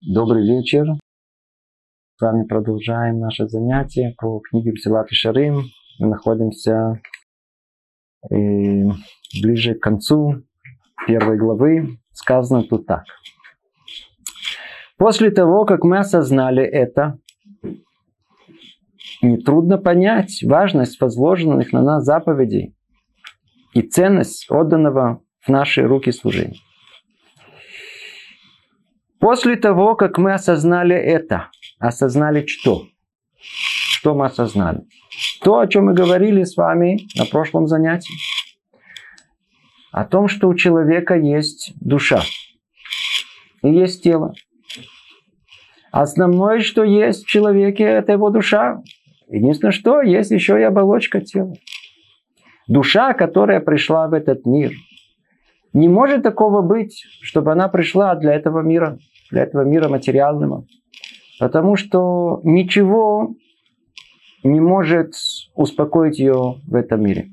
Добрый вечер. С вами продолжаем наше занятие по книге Псилат и Шарим. Мы находимся э, ближе к концу первой главы. Сказано тут так. После того, как мы осознали это, нетрудно понять важность возложенных на нас заповедей и ценность отданного в наши руки служения. После того, как мы осознали это, осознали что? Что мы осознали? То, о чем мы говорили с вами на прошлом занятии. О том, что у человека есть душа и есть тело. Основное, что есть в человеке, это его душа. Единственное, что есть еще и оболочка тела. Душа, которая пришла в этот мир. Не может такого быть, чтобы она пришла для этого мира для этого мира материального. Потому что ничего не может успокоить ее в этом мире.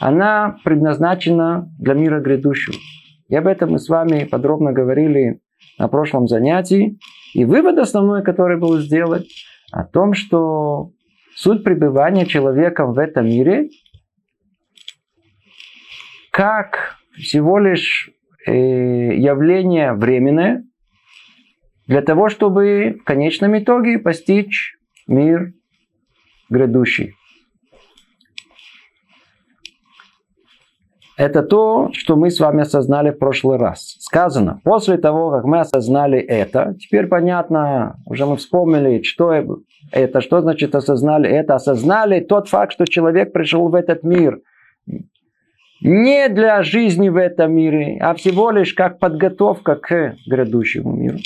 Она предназначена для мира грядущего. И об этом мы с вами подробно говорили на прошлом занятии. И вывод основной, который был сделан, о том, что суть пребывания человека в этом мире как всего лишь э, явление временное, для того, чтобы в конечном итоге постичь мир грядущий. Это то, что мы с вами осознали в прошлый раз. Сказано, после того, как мы осознали это, теперь понятно, уже мы вспомнили, что это, что значит осознали это. Осознали тот факт, что человек пришел в этот мир не для жизни в этом мире, а всего лишь как подготовка к грядущему миру.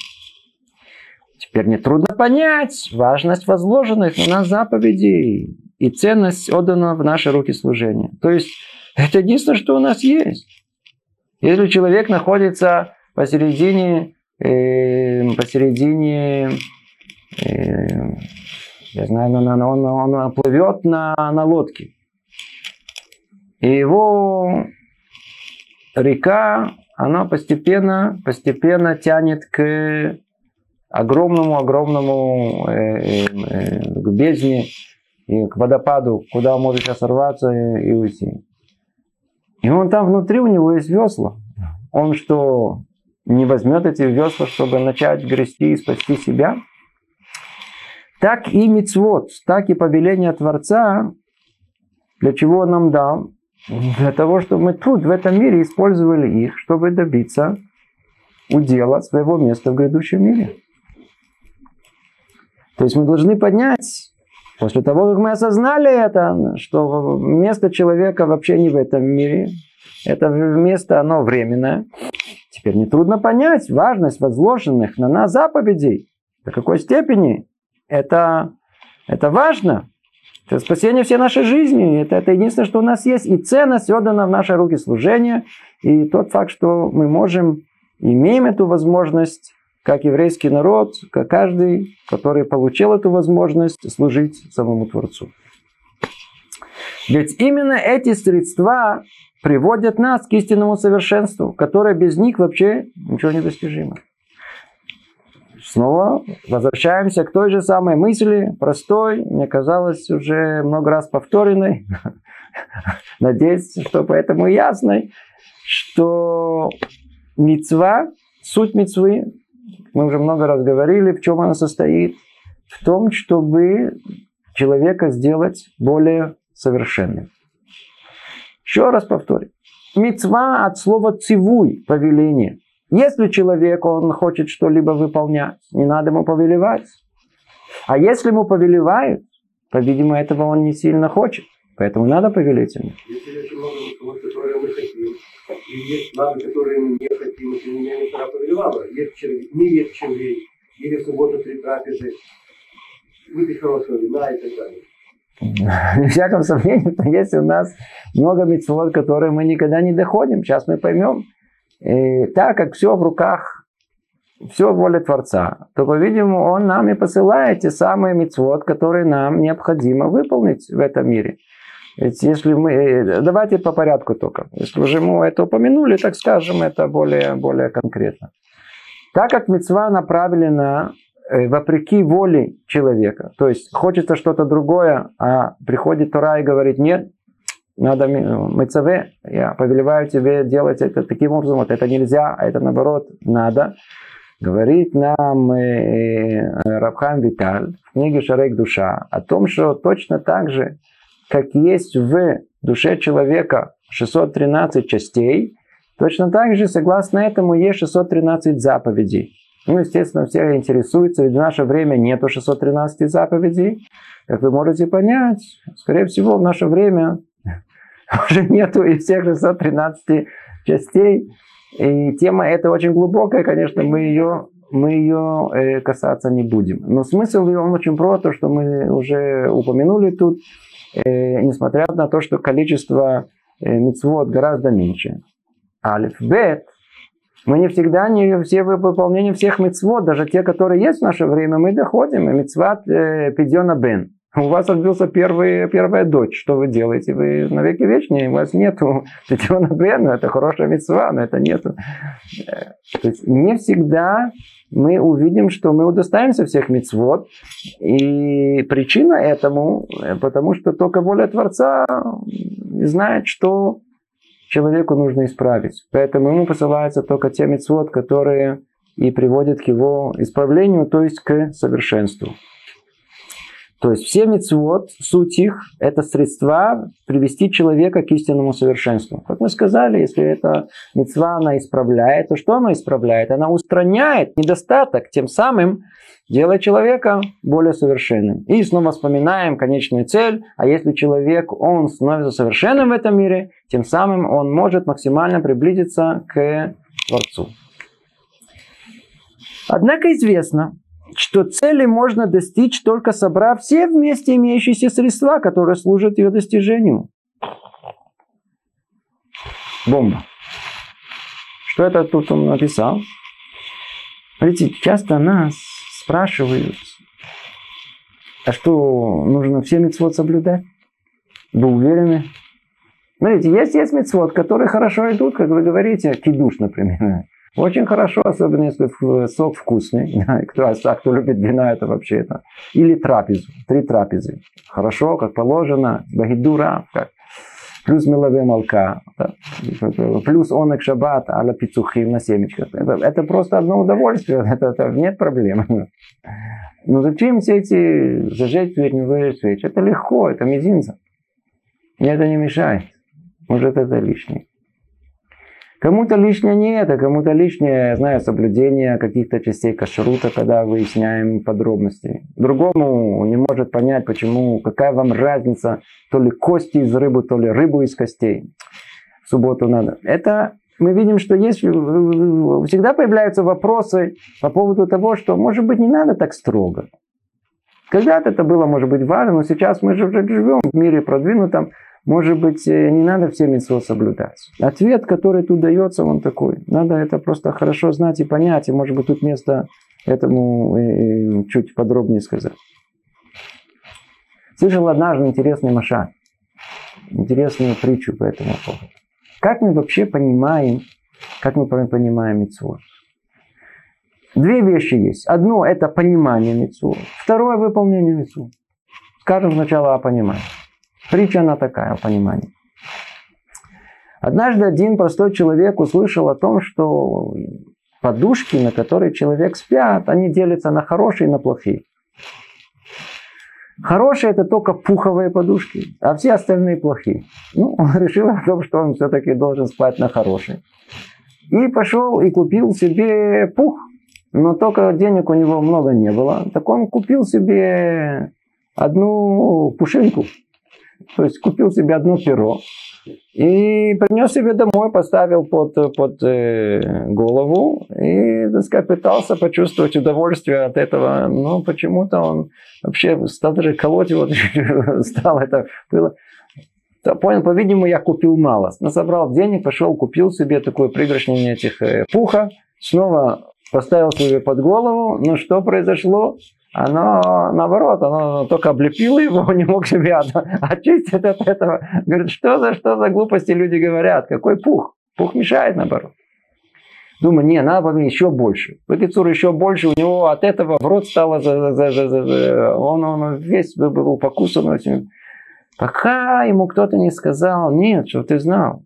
Теперь нетрудно понять важность возложенных на нас заповедей и ценность отданного в наши руки служения. То есть, это единственное, что у нас есть. Если человек находится посередине, э, посередине, э, я знаю, он, он, он, он плывет на, на лодке, и его река, она постепенно, постепенно тянет к огромному-огромному э, э, э, к бездне и к водопаду, куда он может сейчас сорваться и уйти. И он там внутри, у него есть весла. Он что, не возьмет эти весла, чтобы начать грести и спасти себя? Так и мицвод, так и повеление Творца, для чего он нам дал? Для того, чтобы мы труд в этом мире использовали их, чтобы добиться удела своего места в грядущем мире. То есть мы должны поднять, после того, как мы осознали это, что место человека вообще не в этом мире, это место, оно временное. Теперь нетрудно понять важность возложенных на нас заповедей. До какой степени это, это важно. Это спасение всей нашей жизни. Это, это единственное, что у нас есть. И ценность отдана в наши руки служения. И тот факт, что мы можем, имеем эту возможность как еврейский народ, как каждый, который получил эту возможность служить самому Творцу. Ведь именно эти средства приводят нас к истинному совершенству, которое без них вообще ничего не достижимо. Снова возвращаемся к той же самой мысли, простой, мне казалось, уже много раз повторенной. Надеюсь, что поэтому ясной, что мецва, суть мецвы мы уже много раз говорили, в чем она состоит. В том, чтобы человека сделать более совершенным. Еще раз повторю. Мецва от слова цивуй, повеление. Если человек, он хочет что-либо выполнять, не надо ему повелевать. А если ему повелевают, по-видимому, этого он не сильно хочет. Поэтому надо повелеть ему. Если очень много которые мы хотим, и есть славы, которые мы не хотим, меня не пора повелевала. Есть червей, не есть червей, или в субботу три трапезы, выпить хорошего вина и так далее. Без всяком сомнении, есть у нас много митцвот, которые мы никогда не доходим. Сейчас мы поймем. И так как все в руках, все воля Творца, то, по-видимому, Он нам и посылает те самые митцвот, которые нам необходимо выполнить в этом мире. Ведь если мы... Э, давайте по порядку только. Если уже мы это упомянули, так скажем, это более, более конкретно. Так как мецва направлена э, вопреки воле человека, то есть хочется что-то другое, а приходит Тора и говорит, нет, надо мецаве, я повелеваю тебе делать это таким образом, вот это нельзя, а это наоборот надо. Говорит нам э, Рабхам Виталь в книге Шарек Душа о том, что точно так же, как есть в душе человека 613 частей, точно так же, согласно этому, есть 613 заповедей. Ну, естественно, все интересуются, ведь в наше время нету 613 заповедей. Как вы можете понять, скорее всего, в наше время уже нету и всех 613 частей. И тема эта очень глубокая, конечно, мы ее, мы ее э, касаться не будем. Но смысл ее он очень про то, что мы уже упомянули тут, э, несмотря на то, что количество э, мицвод гораздо меньше. Алиф, бет, мы не всегда не все выполнение всех мицвод, даже те, которые есть в наше время, мы доходим. Мицват э, пидьона бен. У вас родился первый, первая дочь. Что вы делаете? Вы навеки вечные, у вас нету пятиона бена, это хорошая мецва, но это нету. То есть не всегда мы увидим, что мы удостаиваемся всех мецвод. И причина этому, потому что только воля Творца знает, что человеку нужно исправить. Поэтому ему посылаются только те мецвод, которые и приводят к его исправлению, то есть к совершенству. То есть все мецвод, суть их, это средства привести человека к истинному совершенству. Как мы сказали, если эта мецва она исправляет, то что она исправляет? Она устраняет недостаток, тем самым делая человека более совершенным. И снова вспоминаем конечную цель, а если человек, он становится совершенным в этом мире, тем самым он может максимально приблизиться к Творцу. Однако известно, что цели можно достичь только собрав все вместе имеющиеся средства, которые служат ее достижению. Бомба. Что это тут он написал? Смотрите, часто нас спрашивают, а что, нужно все мецвод соблюдать? Вы уверены? Смотрите, есть, есть мецвод, которые хорошо идут, как вы говорите, кидуш, например. Очень хорошо, особенно если сок вкусный. Кто, а кто любит вина, это вообще это. Или трапезу. Три трапезы. Хорошо, как положено. Багидура. Как. Плюс мелове молка. Плюс онек шаббат, аля пицухим на семечках. Это, это просто одно удовольствие. Это, это нет проблем. Но зачем все эти зажечь свеч, не зажечь свеч? Это легко, это мизинца. Мне это не мешает. Может, это лишнее. Кому-то лишнее не это, кому-то лишнее, я знаю, соблюдение каких-то частей кашрута, когда выясняем подробности. Другому не может понять, почему, какая вам разница, то ли кости из рыбы, то ли рыбу из костей. В субботу надо. Это мы видим, что есть, всегда появляются вопросы по поводу того, что, может быть, не надо так строго. Когда-то это было, может быть, важно, но сейчас мы же живем в мире продвинутом, может быть, э, не надо все митцвот соблюдать. Ответ, который тут дается, он такой. Надо это просто хорошо знать и понять, и может быть тут место этому э, чуть подробнее сказать. Слышал однажды интересный маша, интересную притчу по этому поводу. Как мы вообще понимаем, как мы понимаем митцвот? Две вещи есть. Одно – это понимание митцвот. Второе – выполнение митцвот. Скажем сначала о понимании. Притча она такая, понимание. Однажды один простой человек услышал о том, что подушки, на которые человек спят, они делятся на хорошие и на плохие. Хорошие это только пуховые подушки, а все остальные плохие. Ну, он решил о том, что он все-таки должен спать на хорошей. И пошел и купил себе пух, но только денег у него много не было. Так он купил себе одну пушинку. То есть купил себе одно перо и принес себе домой, поставил под, под э, голову и, так сказать, пытался почувствовать удовольствие от этого. Но почему-то он вообще стал даже колоть его, стал это было. Понял, по-видимому, я купил мало. Насобрал денег, пошел, купил себе такое пригоршнение этих э, пуха, снова поставил себе под голову. Но что произошло? Оно наоборот, оно только облепило его, не мог себя очистить от этого. Говорит, что за, что за глупости люди говорят, какой пух? Пух мешает наоборот. Думаю, не, надо было еще больше. Бакицур еще больше, у него от этого в рот стало, за, за, за, за, за, он, он весь был покусан этим. Пока ему кто-то не сказал, нет, что ты знал.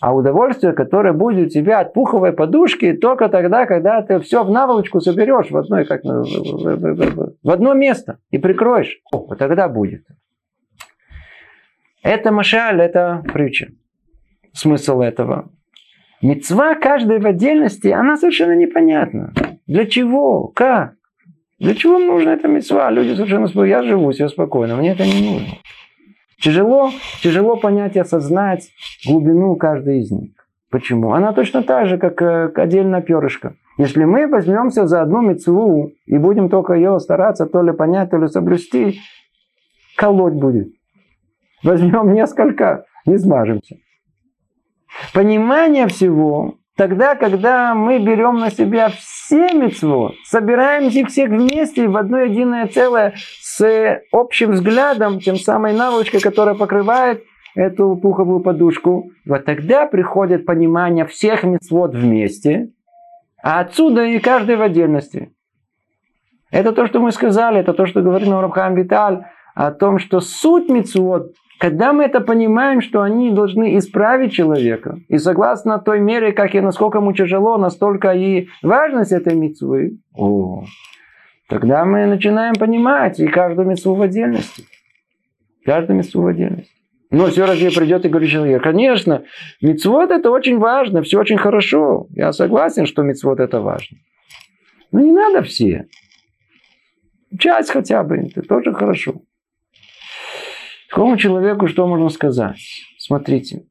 А удовольствие, которое будет у тебя от пуховой подушки, только тогда, когда ты все в наволочку соберешь в, одной, как, в одно место и прикроешь. Вот тогда будет. Это машаль, это притча. Смысл этого. Мецва каждой в отдельности, она совершенно непонятна. Для чего? Как? Для чего нужна эта мецва? Люди совершенно спокойно. Я живу все спокойно, мне это не нужно. Тяжело, тяжело понять и осознать глубину каждой из них. Почему? Она точно так же, как э, отдельно перышко. Если мы возьмемся за одну мецву и будем только ее стараться то ли понять, то ли соблюсти, колоть будет. Возьмем несколько, не смажемся. Понимание всего, тогда, когда мы берем на себя все мецвод, собираем их всех вместе в одно единое целое с общим взглядом, тем самой наволочкой, которая покрывает эту пуховую подушку, вот тогда приходит понимание всех мецвод вместе, а отсюда и каждый в отдельности. Это то, что мы сказали, это то, что говорит Рабхам Виталь, о том, что суть мецвод когда мы это понимаем, что они должны исправить человека, и согласно той мере, как и насколько ему тяжело, настолько и важность этой митцвы, о, тогда мы начинаем понимать и каждую митцву в отдельности. Каждую митцву в отдельности. Но все разве придет и говорит человек, конечно, мицвод это очень важно, все очень хорошо. Я согласен, что мицвод это важно. Но не надо все. Часть хотя бы, это тоже хорошо. Такому человеку что можно сказать? Смотрите,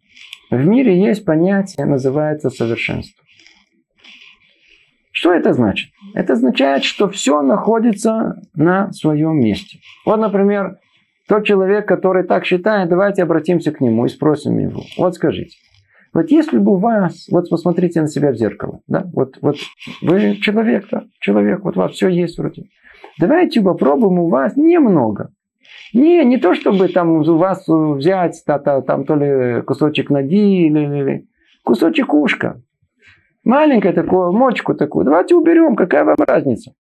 в мире есть понятие, называется совершенство. Что это значит? Это означает, что все находится на своем месте. Вот, например, тот человек, который так считает, давайте обратимся к нему и спросим его. Вот скажите, вот если бы у вас, вот посмотрите на себя в зеркало, да, вот, вот вы человек, да, человек, вот у вас все есть вроде. Давайте попробуем у вас немного не, не то, чтобы там у вас взять та, та, там то ли кусочек ноги или, или кусочек ушка. Маленькое такое, мочку такую. Давайте уберем, какая вам разница.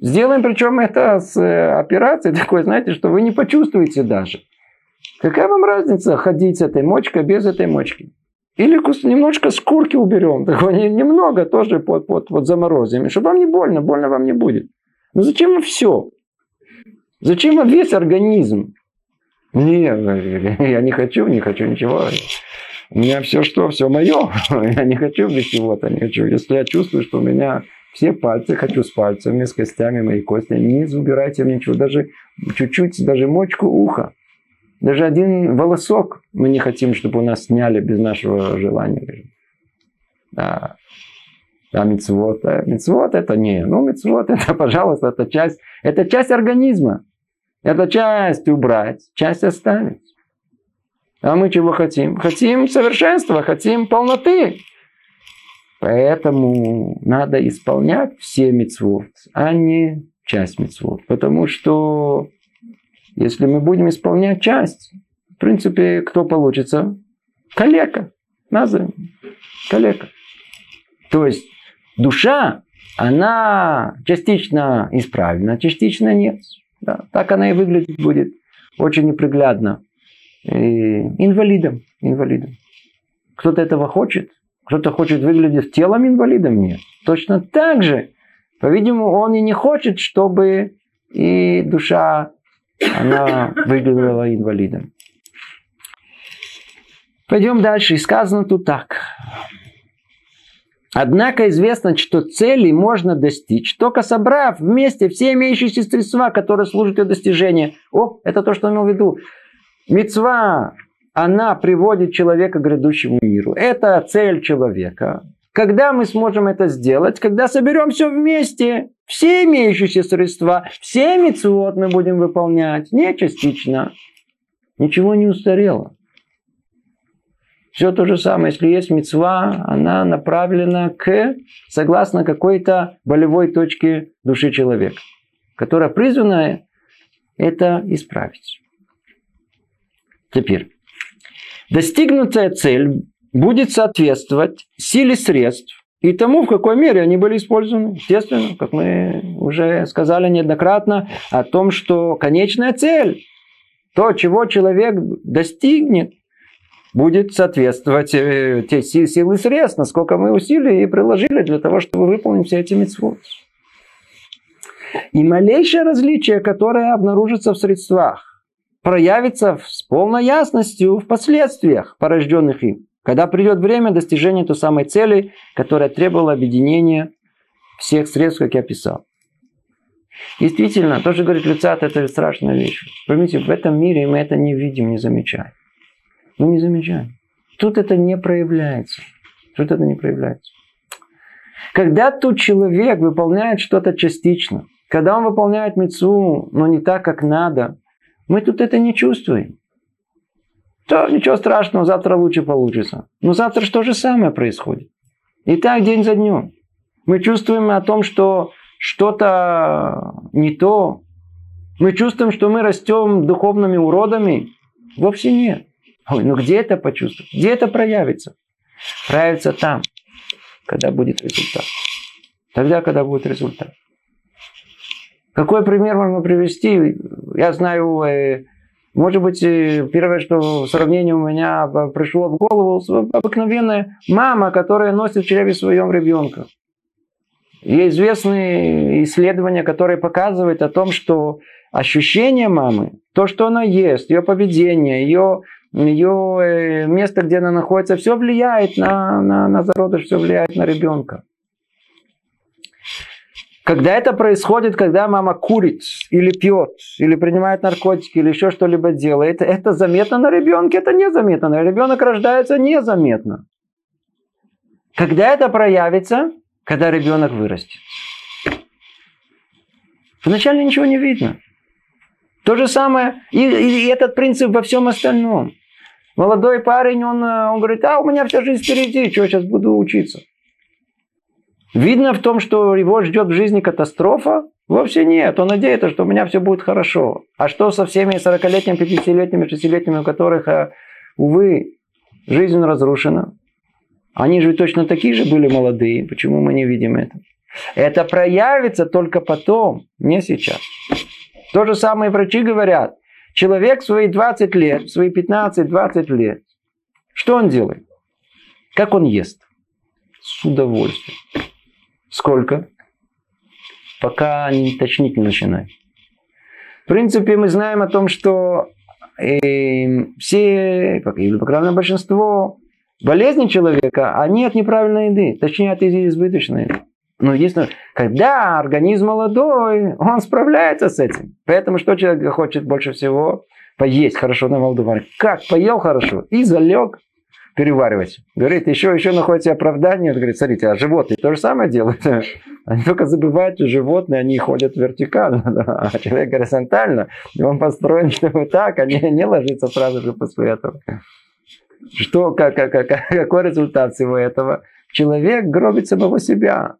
Сделаем причем это с э, операцией такой, знаете, что вы не почувствуете даже. Какая вам разница ходить с этой мочкой без этой мочки? Или немножко скурки уберем, такой, немного тоже под, под, под заморозим, чтобы вам не больно, больно вам не будет. Но зачем все? Зачем вам весь организм? Нет, я не хочу, не хочу ничего. У меня все что, все мое. Я не хочу без чего-то, не хочу. Если я чувствую, что у меня все пальцы, хочу с пальцами, с костями, мои кости, не забирайте мне ничего, даже чуть-чуть, даже мочку уха. Даже один волосок мы не хотим, чтобы у нас сняли без нашего желания. Да. А мецвод, мецвод это не, ну мецвод это, пожалуйста, это часть, это часть организма. Эту часть убрать, часть оставить. А мы чего хотим? Хотим совершенства, хотим полноты. Поэтому надо исполнять все мецвод, а не часть мецвод. Потому что если мы будем исполнять часть, в принципе, кто получится? Калека. Назовем. Калека. То есть душа, она частично исправлена, частично нет. Да, так она и выглядеть будет. Очень неприглядно. Инвалидом. Инвалидом. Кто-то этого хочет. Кто-то хочет выглядеть телом инвалидом. Нет. Точно так же. По-видимому, он и не хочет, чтобы и душа она выглядела инвалидом. Пойдем дальше. И сказано тут так. Однако известно, что цели можно достичь, только собрав вместе все имеющиеся средства, которые служат для достижения. О, это то, что он имел в виду. Мецва, она приводит человека к грядущему миру. Это цель человека. Когда мы сможем это сделать? Когда соберем все вместе, все имеющиеся средства, все мецвод мы будем выполнять, не частично. Ничего не устарело. Все то же самое, если есть мецва, она направлена к, согласно какой-то болевой точке души человека, которая призвана это исправить. Теперь, достигнутая цель будет соответствовать силе средств и тому, в какой мере они были использованы. Естественно, как мы уже сказали неоднократно, о том, что конечная цель, то, чего человек достигнет, будет соответствовать э, те силы и средств, насколько мы усилий приложили для того, чтобы выполнить все эти митцвот. И малейшее различие, которое обнаружится в средствах, проявится с полной ясностью в последствиях, порожденных им, когда придет время достижения той самой цели, которая требовала объединения всех средств, как я писал. Действительно, тоже говорит Люцат, это страшная вещь. Поймите, в этом мире мы это не видим, не замечаем. Мы не замечаем. Тут это не проявляется. Тут это не проявляется. Когда тут человек выполняет что-то частично, когда он выполняет мецу, но не так, как надо, мы тут это не чувствуем. То ничего страшного, завтра лучше получится. Но завтра что же самое происходит. И так день за днем. Мы чувствуем о том, что что-то не то. Мы чувствуем, что мы растем духовными уродами. Вовсе нет. Ой, ну где это почувствовать? Где это проявится? Проявится там, когда будет результат. Тогда, когда будет результат. Какой пример можно привести? Я знаю, э, может быть, э, первое, что сравнение у меня пришло в голову, обыкновенная мама, которая носит в чреве своем ребенка. Есть известные исследования, которые показывают о том, что ощущение мамы, то, что она ест, ее поведение, ее, ее э, место, где она находится, все влияет на, на, на зародыш, все влияет на ребенка. Когда это происходит, когда мама курит или пьет, или принимает наркотики, или еще что-либо делает, это заметно на ребенке, это незаметно. На ребенок рождается незаметно. Когда это проявится? Когда ребенок вырастет. Вначале ничего не видно. То же самое, и, и этот принцип во всем остальном. Молодой парень, он, он говорит, а у меня вся жизнь впереди, что сейчас буду учиться. Видно в том, что его ждет в жизни катастрофа? Вовсе нет. Он надеется, что у меня все будет хорошо. А что со всеми 40-летними, 50-летними, 6-летними, у которых, а, увы, жизнь разрушена? Они же точно такие же были молодые. Почему мы не видим это? Это проявится только потом, не сейчас. То же самое врачи говорят. Человек в свои 20 лет, в свои 15-20 лет, что он делает? Как он ест? С удовольствием. Сколько? Пока не точнить не начинают. В принципе, мы знаем о том, что э, все, или по крайней мере большинство болезней человека, они от неправильной еды, точнее от избыточной еды. Но единственное, когда организм молодой, он справляется с этим. Поэтому что человек хочет больше всего? Поесть хорошо на молодом. Как? Поел хорошо и залег переваривать. Говорит, еще, еще находится оправдание. Он говорит, смотрите, а животные то же самое делают. Они только забывают, что животные, они ходят вертикально, а человек горизонтально. И он построен, чтобы так, а не, не ложится сразу же после этого. Что, как, как, как, какой результат всего этого? Человек гробит самого себя.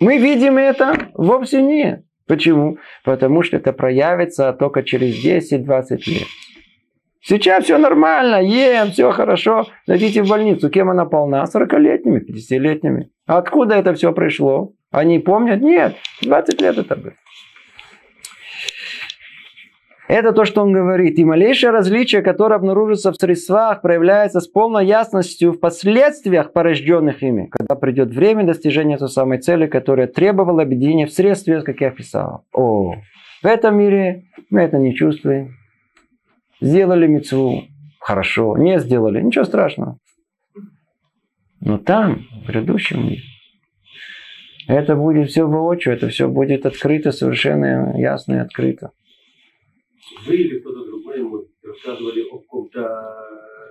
Мы видим это? Вовсе нет. Почему? Потому что это проявится только через 10-20 лет. Сейчас все нормально, ем, все хорошо. Зайдите в больницу. Кем она полна? 40-летними, 50-летними. Откуда это все пришло? Они помнят? Нет, 20 лет это было. Это то, что он говорит. И малейшее различие, которое обнаружится в средствах, проявляется с полной ясностью в последствиях, порожденных ими, когда придет время достижения той самой цели, которая требовала объединения в средстве, как я писал. О, в этом мире мы это не чувствуем. Сделали мецву, хорошо. Не сделали, ничего страшного. Но там, в предыдущем мире, это будет все воочию, это все будет открыто, совершенно ясно и открыто. Вы или кто-то другой, мы рассказывали о каком-то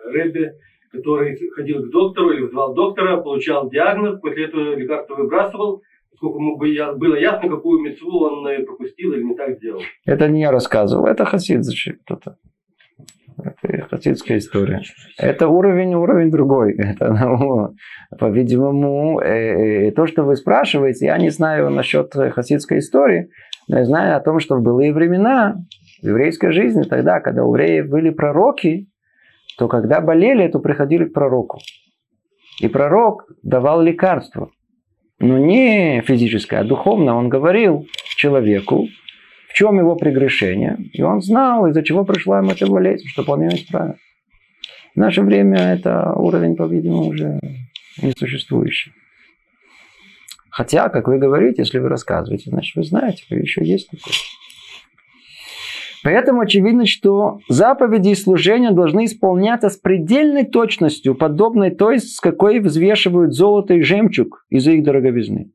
рыбе, который ходил к доктору или звал доктора, получал диагноз, после этого лекарство выбрасывал, сколько ему было ясно, какую мецву он пропустил или не так сделал. Это не я рассказывал, это Хасид кто-то. Это хасидская история. Это уровень, уровень другой. Это, ну, по-видимому, э, э, то, что вы спрашиваете, я не знаю насчет хасидской истории, но я знаю о том, что в былые времена в еврейской жизни, тогда, когда у евреев были пророки, то когда болели, то приходили к пророку. И пророк давал лекарство. но не физическое, а духовное, он говорил человеку, чем его прегрешение. И он знал, из-за чего пришла ему эта болезнь, чтобы он ее исправил. В наше время это уровень, по-видимому, уже несуществующий. Хотя, как вы говорите, если вы рассказываете, значит, вы знаете, вы еще есть такое. Поэтому очевидно, что заповеди и служения должны исполняться с предельной точностью, подобной той, с какой взвешивают золото и жемчуг из-за их дороговизны.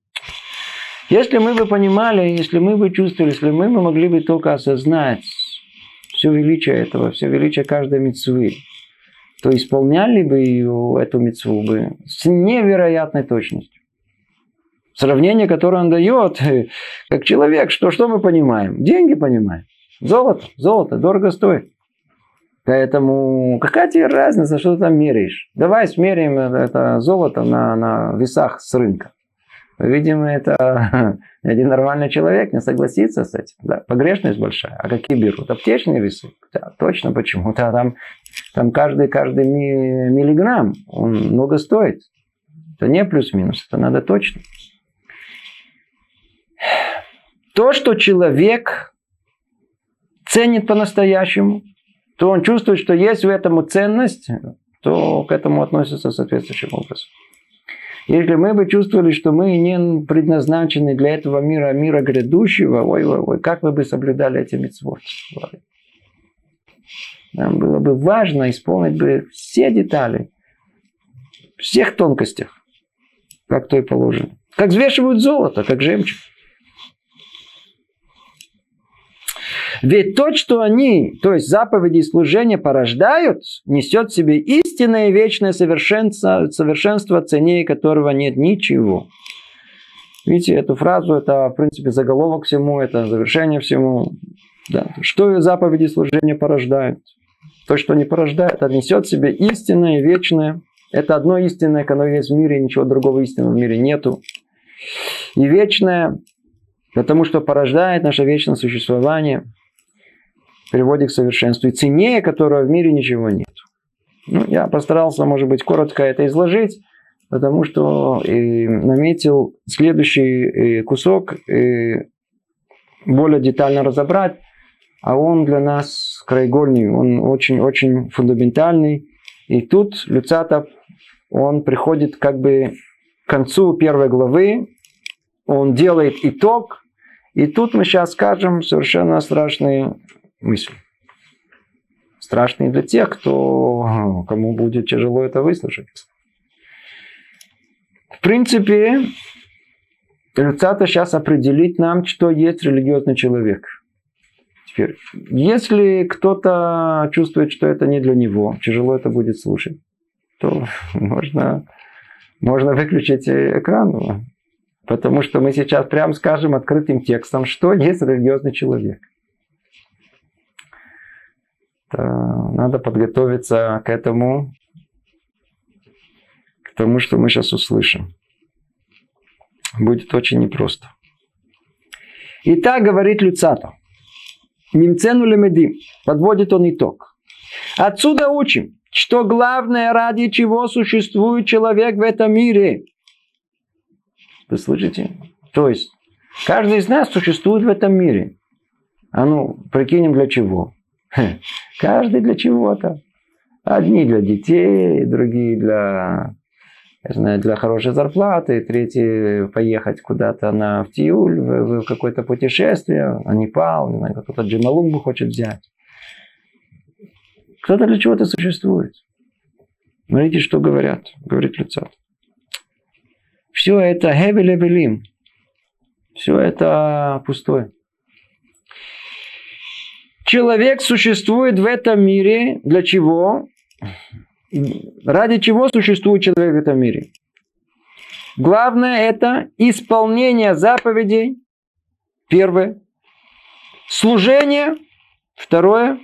Если мы бы понимали, если мы бы чувствовали, если мы бы могли бы только осознать все величие этого, все величие каждой мецвы, то исполняли бы ее, эту мецву бы с невероятной точностью. Сравнение, которое он дает, как человек, что, что мы понимаем? Деньги понимаем. Золото, золото, дорого стоит. Поэтому какая тебе разница, что ты там меряешь? Давай смеряем это золото на, на весах с рынка. Видимо, это один нормальный человек не согласится с этим. Да, погрешность большая. А какие берут? Аптечные весы? Да, точно почему-то. Там, там каждый, каждый миллиграмм, он много стоит. Это не плюс-минус, это надо точно. То, что человек ценит по-настоящему, то он чувствует, что есть в этом ценность, то к этому относится соответствующим образом. Если мы бы чувствовали, что мы не предназначены для этого мира, мира грядущего, ой, ой, ой, как вы бы соблюдали эти митцвот? Нам было бы важно исполнить бы все детали, всех тонкостях, как то и положено. Как взвешивают золото, как жемчуг. Ведь то, что они, то есть заповеди и служения порождают, несет в себе истинное и вечное совершенство, совершенство ценнее которого нет ничего. Видите, эту фразу, это, в принципе, заголовок всему, это завершение всему. Да. Что заповеди служения порождают? То, что не порождает, это несет в себе истинное и вечное. Это одно истинное, оно есть в мире, ничего другого истинного в мире нету. И вечное, потому что порождает наше вечное существование – приводит к совершенству, и ценнее которого в мире ничего нет. Ну, я постарался, может быть, коротко это изложить, потому что и наметил следующий кусок и более детально разобрать, а он для нас краеугольный, он очень-очень фундаментальный. И тут Люцатов, он приходит как бы к концу первой главы, он делает итог, и тут мы сейчас скажем совершенно страшные мысль. Страшный для тех, кто, кому будет тяжело это выслушать. В принципе, Люцата сейчас определить нам, что есть религиозный человек. Теперь, если кто-то чувствует, что это не для него, тяжело это будет слушать, то можно, можно выключить экран. Потому что мы сейчас прямо скажем открытым текстом, что есть религиозный человек. Надо подготовиться к этому, к тому, что мы сейчас услышим. Будет очень непросто. Итак, говорит Люцата. Немцену лемедим. Подводит он итог. Отсюда учим, что главное, ради чего существует человек в этом мире. Вы слышите? То есть, каждый из нас существует в этом мире. А ну, прикинем для чего. Каждый для чего-то. Одни для детей, другие для, я знаю, для хорошей зарплаты, третьи поехать куда-то на в Тиуль, в, в какое-то путешествие, на Непал, не знаю, кто-то Джамалунгу хочет взять. Кто-то для чего-то существует. Смотрите, что говорят, говорит лицо. Все это хевелевелим. Все это пустое. Человек существует в этом мире для чего? Ради чего существует человек в этом мире? Главное это исполнение заповедей. Первое. Служение. Второе.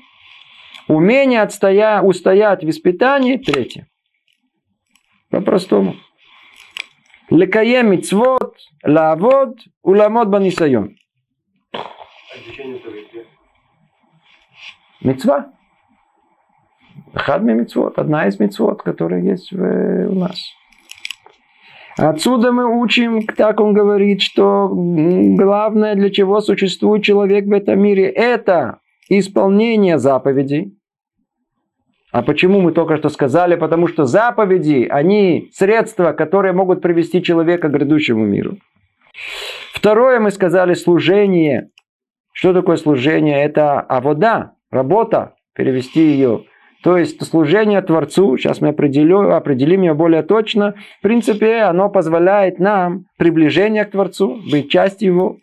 Умение отстоя, устоять в испытании. Третье. По-простому. Лекаем лавод, уламот банисайон. Мецва. Хадми мецвод, одна из мецвод, которая есть в, у нас. Отсюда мы учим, так он говорит, что главное, для чего существует человек в этом мире, это исполнение заповедей. А почему мы только что сказали? Потому что заповеди, они средства, которые могут привести человека к грядущему миру. Второе, мы сказали, служение. Что такое служение? Это авода, работа, перевести ее то есть служение Творцу, сейчас мы определим, определим ее более точно, в принципе, оно позволяет нам приближение к Творцу, быть частью Его.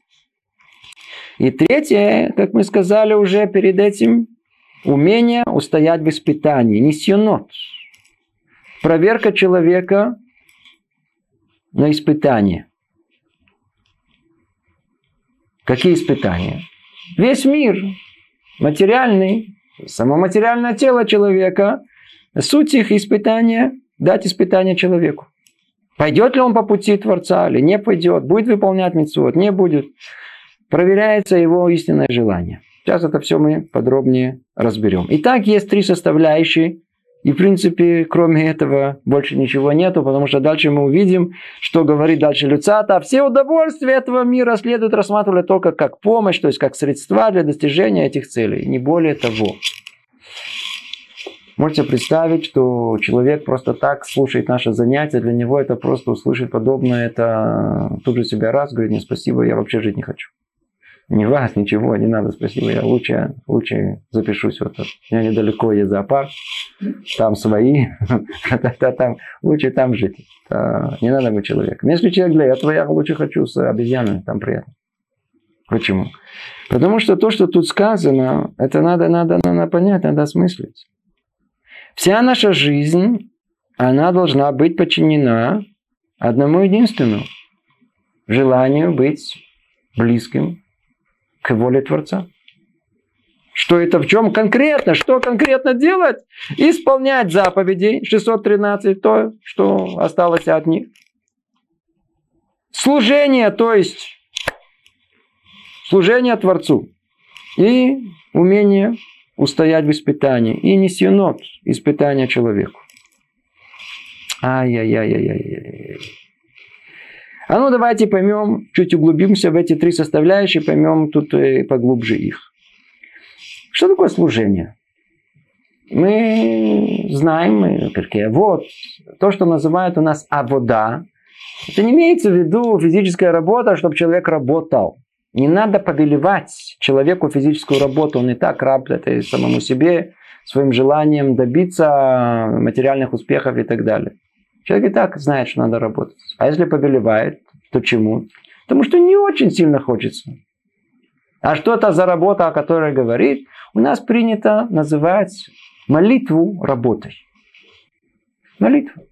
И третье, как мы сказали уже перед этим, умение устоять в испытании, несьонот. Проверка человека на испытание. Какие испытания? Весь мир материальный Само материальное тело человека, суть их испытания, дать испытание человеку. Пойдет ли он по пути Творца или не пойдет, будет выполнять митцвот, не будет. Проверяется его истинное желание. Сейчас это все мы подробнее разберем. Итак, есть три составляющие и, в принципе, кроме этого больше ничего нету, потому что дальше мы увидим, что говорит дальше Люцата. Все удовольствия этого мира следует рассматривать только как помощь, то есть как средства для достижения этих целей, не более того. Можете представить, что человек просто так слушает наше занятие, для него это просто услышать подобное, это тут же себя раз, говорит, не спасибо, я вообще жить не хочу. Не вас, ничего, не надо, спасибо. Я лучше, лучше запишусь. Вот, вот. У меня недалеко есть зоопарк, там свои, там, лучше там жить. Не надо быть человеком. Если человек для этого, я лучше хочу с обезьянами, там приятно. Почему? Потому что то, что тут сказано, это надо, надо, надо понять, надо осмыслить. Вся наша жизнь, она должна быть подчинена одному единственному желанию быть близким к воле Творца. Что это в чем конкретно? Что конкретно делать? Исполнять заповеди 613, то, что осталось от них. Служение, то есть служение Творцу. И умение устоять в испытании. И несенот испытания человеку. Ай-яй-яй-яй-яй. А ну давайте поймем, чуть углубимся в эти три составляющие, поймем тут э, поглубже их. Что такое служение? Мы знаем, какие вот, то, что называют у нас авода, это не имеется в виду физическая работа, чтобы человек работал. Не надо повелевать человеку физическую работу, он и так работает самому себе, своим желанием добиться материальных успехов и так далее. Человек и так знает, что надо работать. А если повелевает, то чему? Потому что не очень сильно хочется. А что это за работа, о которой говорит? У нас принято называть молитву работой. Молитву.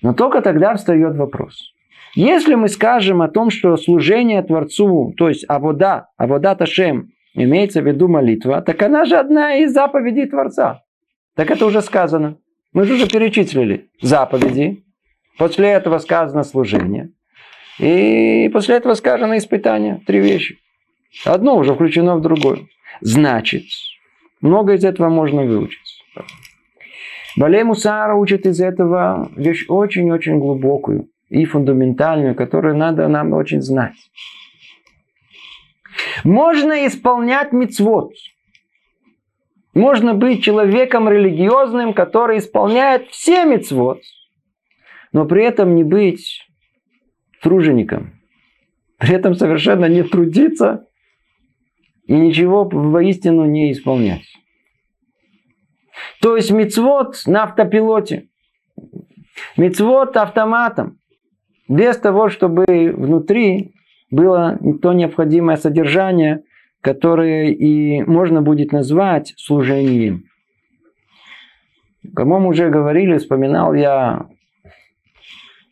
Но только тогда встает вопрос. Если мы скажем о том, что служение Творцу, то есть авода, авода Ташем, имеется в виду молитва, так она же одна из заповедей Творца. Так это уже сказано. Мы же уже перечислили заповеди. После этого сказано служение. И после этого сказано испытание. Три вещи. Одно уже включено в другое. Значит, много из этого можно выучить. Балей Мусара учит из этого вещь очень-очень глубокую и фундаментальную, которую надо нам очень знать. Можно исполнять мицвод. Можно быть человеком религиозным, который исполняет все мецвод, но при этом не быть тружеником. При этом совершенно не трудиться и ничего воистину не исполнять. То есть мецвод на автопилоте. Мецвод автоматом. Без того, чтобы внутри было то необходимое содержание, которое и можно будет назвать служением. По-моему, уже говорили, вспоминал я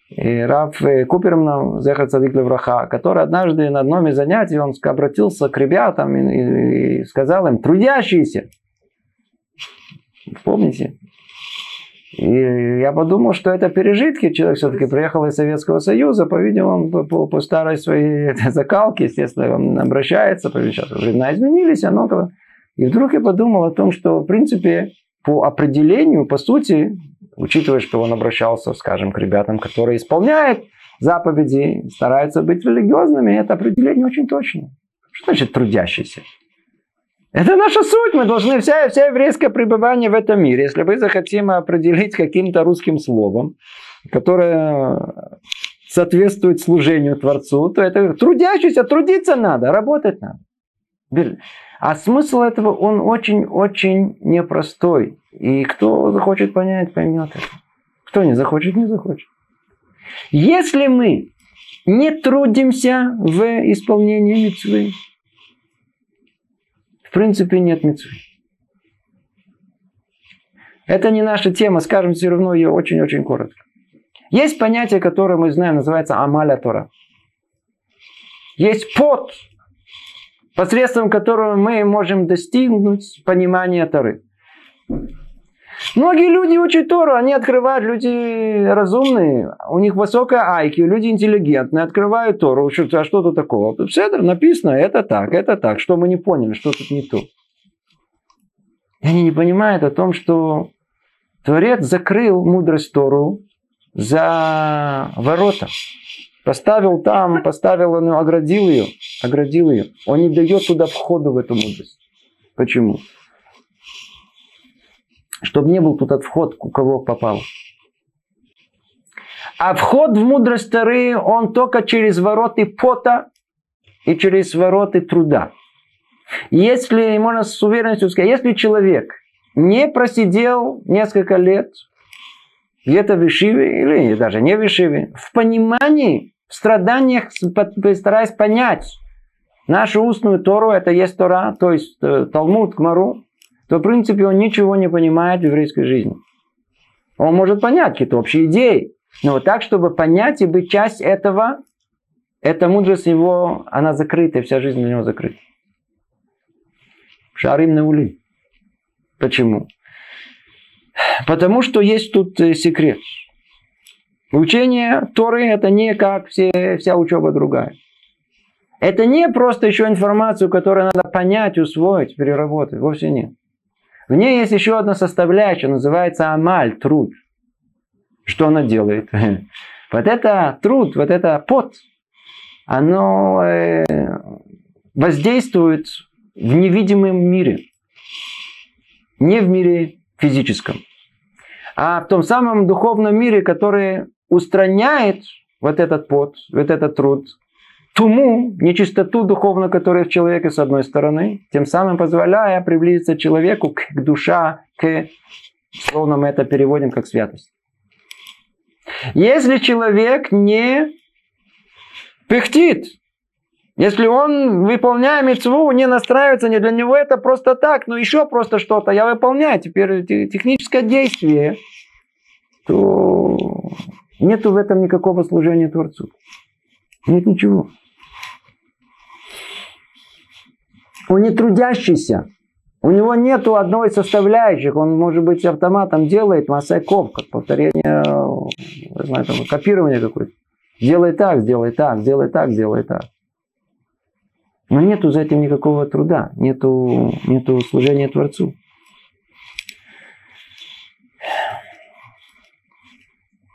и Раф Куперман, Зехар Цадик Левраха, который однажды на одном из занятий он обратился к ребятам и сказал им, трудящиеся. Помните? И я подумал, что это пережитки. Человек все-таки приехал из Советского Союза, по-видимому, по, по, по старой своей закалке, естественно, он обращается, сейчас времена изменились, оно... И вдруг я подумал о том, что, в принципе, по определению, по сути, учитывая, что он обращался, скажем, к ребятам, которые исполняют заповеди, стараются быть религиозными, это определение очень точно. Что значит трудящийся? Это наша суть. Мы должны, вся, вся еврейское пребывание в этом мире, если мы захотим определить каким-то русским словом, которое соответствует служению Творцу, то это трудящийся, трудиться надо, работать надо. А смысл этого, он очень-очень непростой. И кто захочет понять, поймет это. Кто не захочет, не захочет. Если мы не трудимся в исполнении митцвы, принципе нет митцвы. Это не наша тема, скажем все равно ее очень-очень коротко. Есть понятие, которое мы знаем, называется амаля Тора. Есть пот, посредством которого мы можем достигнуть понимания Торы. Многие люди учат Тору, они открывают, люди разумные, у них высокая айки, люди интеллигентные, открывают Тору, а что тут такого? Тут все написано, это так, это так, что мы не поняли, что тут не то. И они не понимают о том, что Творец закрыл мудрость Тору за ворота. Поставил там, поставил, ну, оградил ее, оградил ее. Он не дает туда входа в эту мудрость. Почему? Чтобы не был тут от вход, у кого попал. А вход в мудрость Торы, он только через вороты пота и через вороты труда. Если, можно с уверенностью сказать, если человек не просидел несколько лет где-то в Ишиве, или даже не в Ишиве, в понимании, в страданиях, стараясь понять нашу устную Тору, это есть Тора, то есть э, Талмуд, Кмару, то в принципе он ничего не понимает в еврейской жизни. Он может понять какие-то общие идеи, но вот так, чтобы понять и быть часть этого, эта мудрость его, она закрыта, вся жизнь у него закрыта. Шарим на ули. Почему? Потому что есть тут э, секрет. Учение Торы это не как все, вся учеба другая. Это не просто еще информацию, которую надо понять, усвоить, переработать. Вовсе нет. В ней есть еще одна составляющая, называется амаль, труд. Что она делает? Вот это труд, вот это пот, оно э, воздействует в невидимом мире. Не в мире физическом а в том самом духовном мире, который устраняет вот этот пот, вот этот труд, туму, нечистоту духовную, которая в человеке с одной стороны, тем самым позволяя приблизиться человеку к, к душа, к, словно мы это переводим как святость. Если человек не пыхтит, если он, выполняя мецву, не настраивается, не для него это просто так, но еще просто что-то, я выполняю, теперь техническое действие, то нету в этом никакого служения Творцу. Нет ничего. Он не трудящийся. У него нету одной составляющих. Он, может быть, автоматом делает массаков, как повторение, не знаю, там, копирование какое-то. Сделай так, сделай так, сделай так, сделай так. Но нету за этим никакого труда, нету, нету служения Творцу.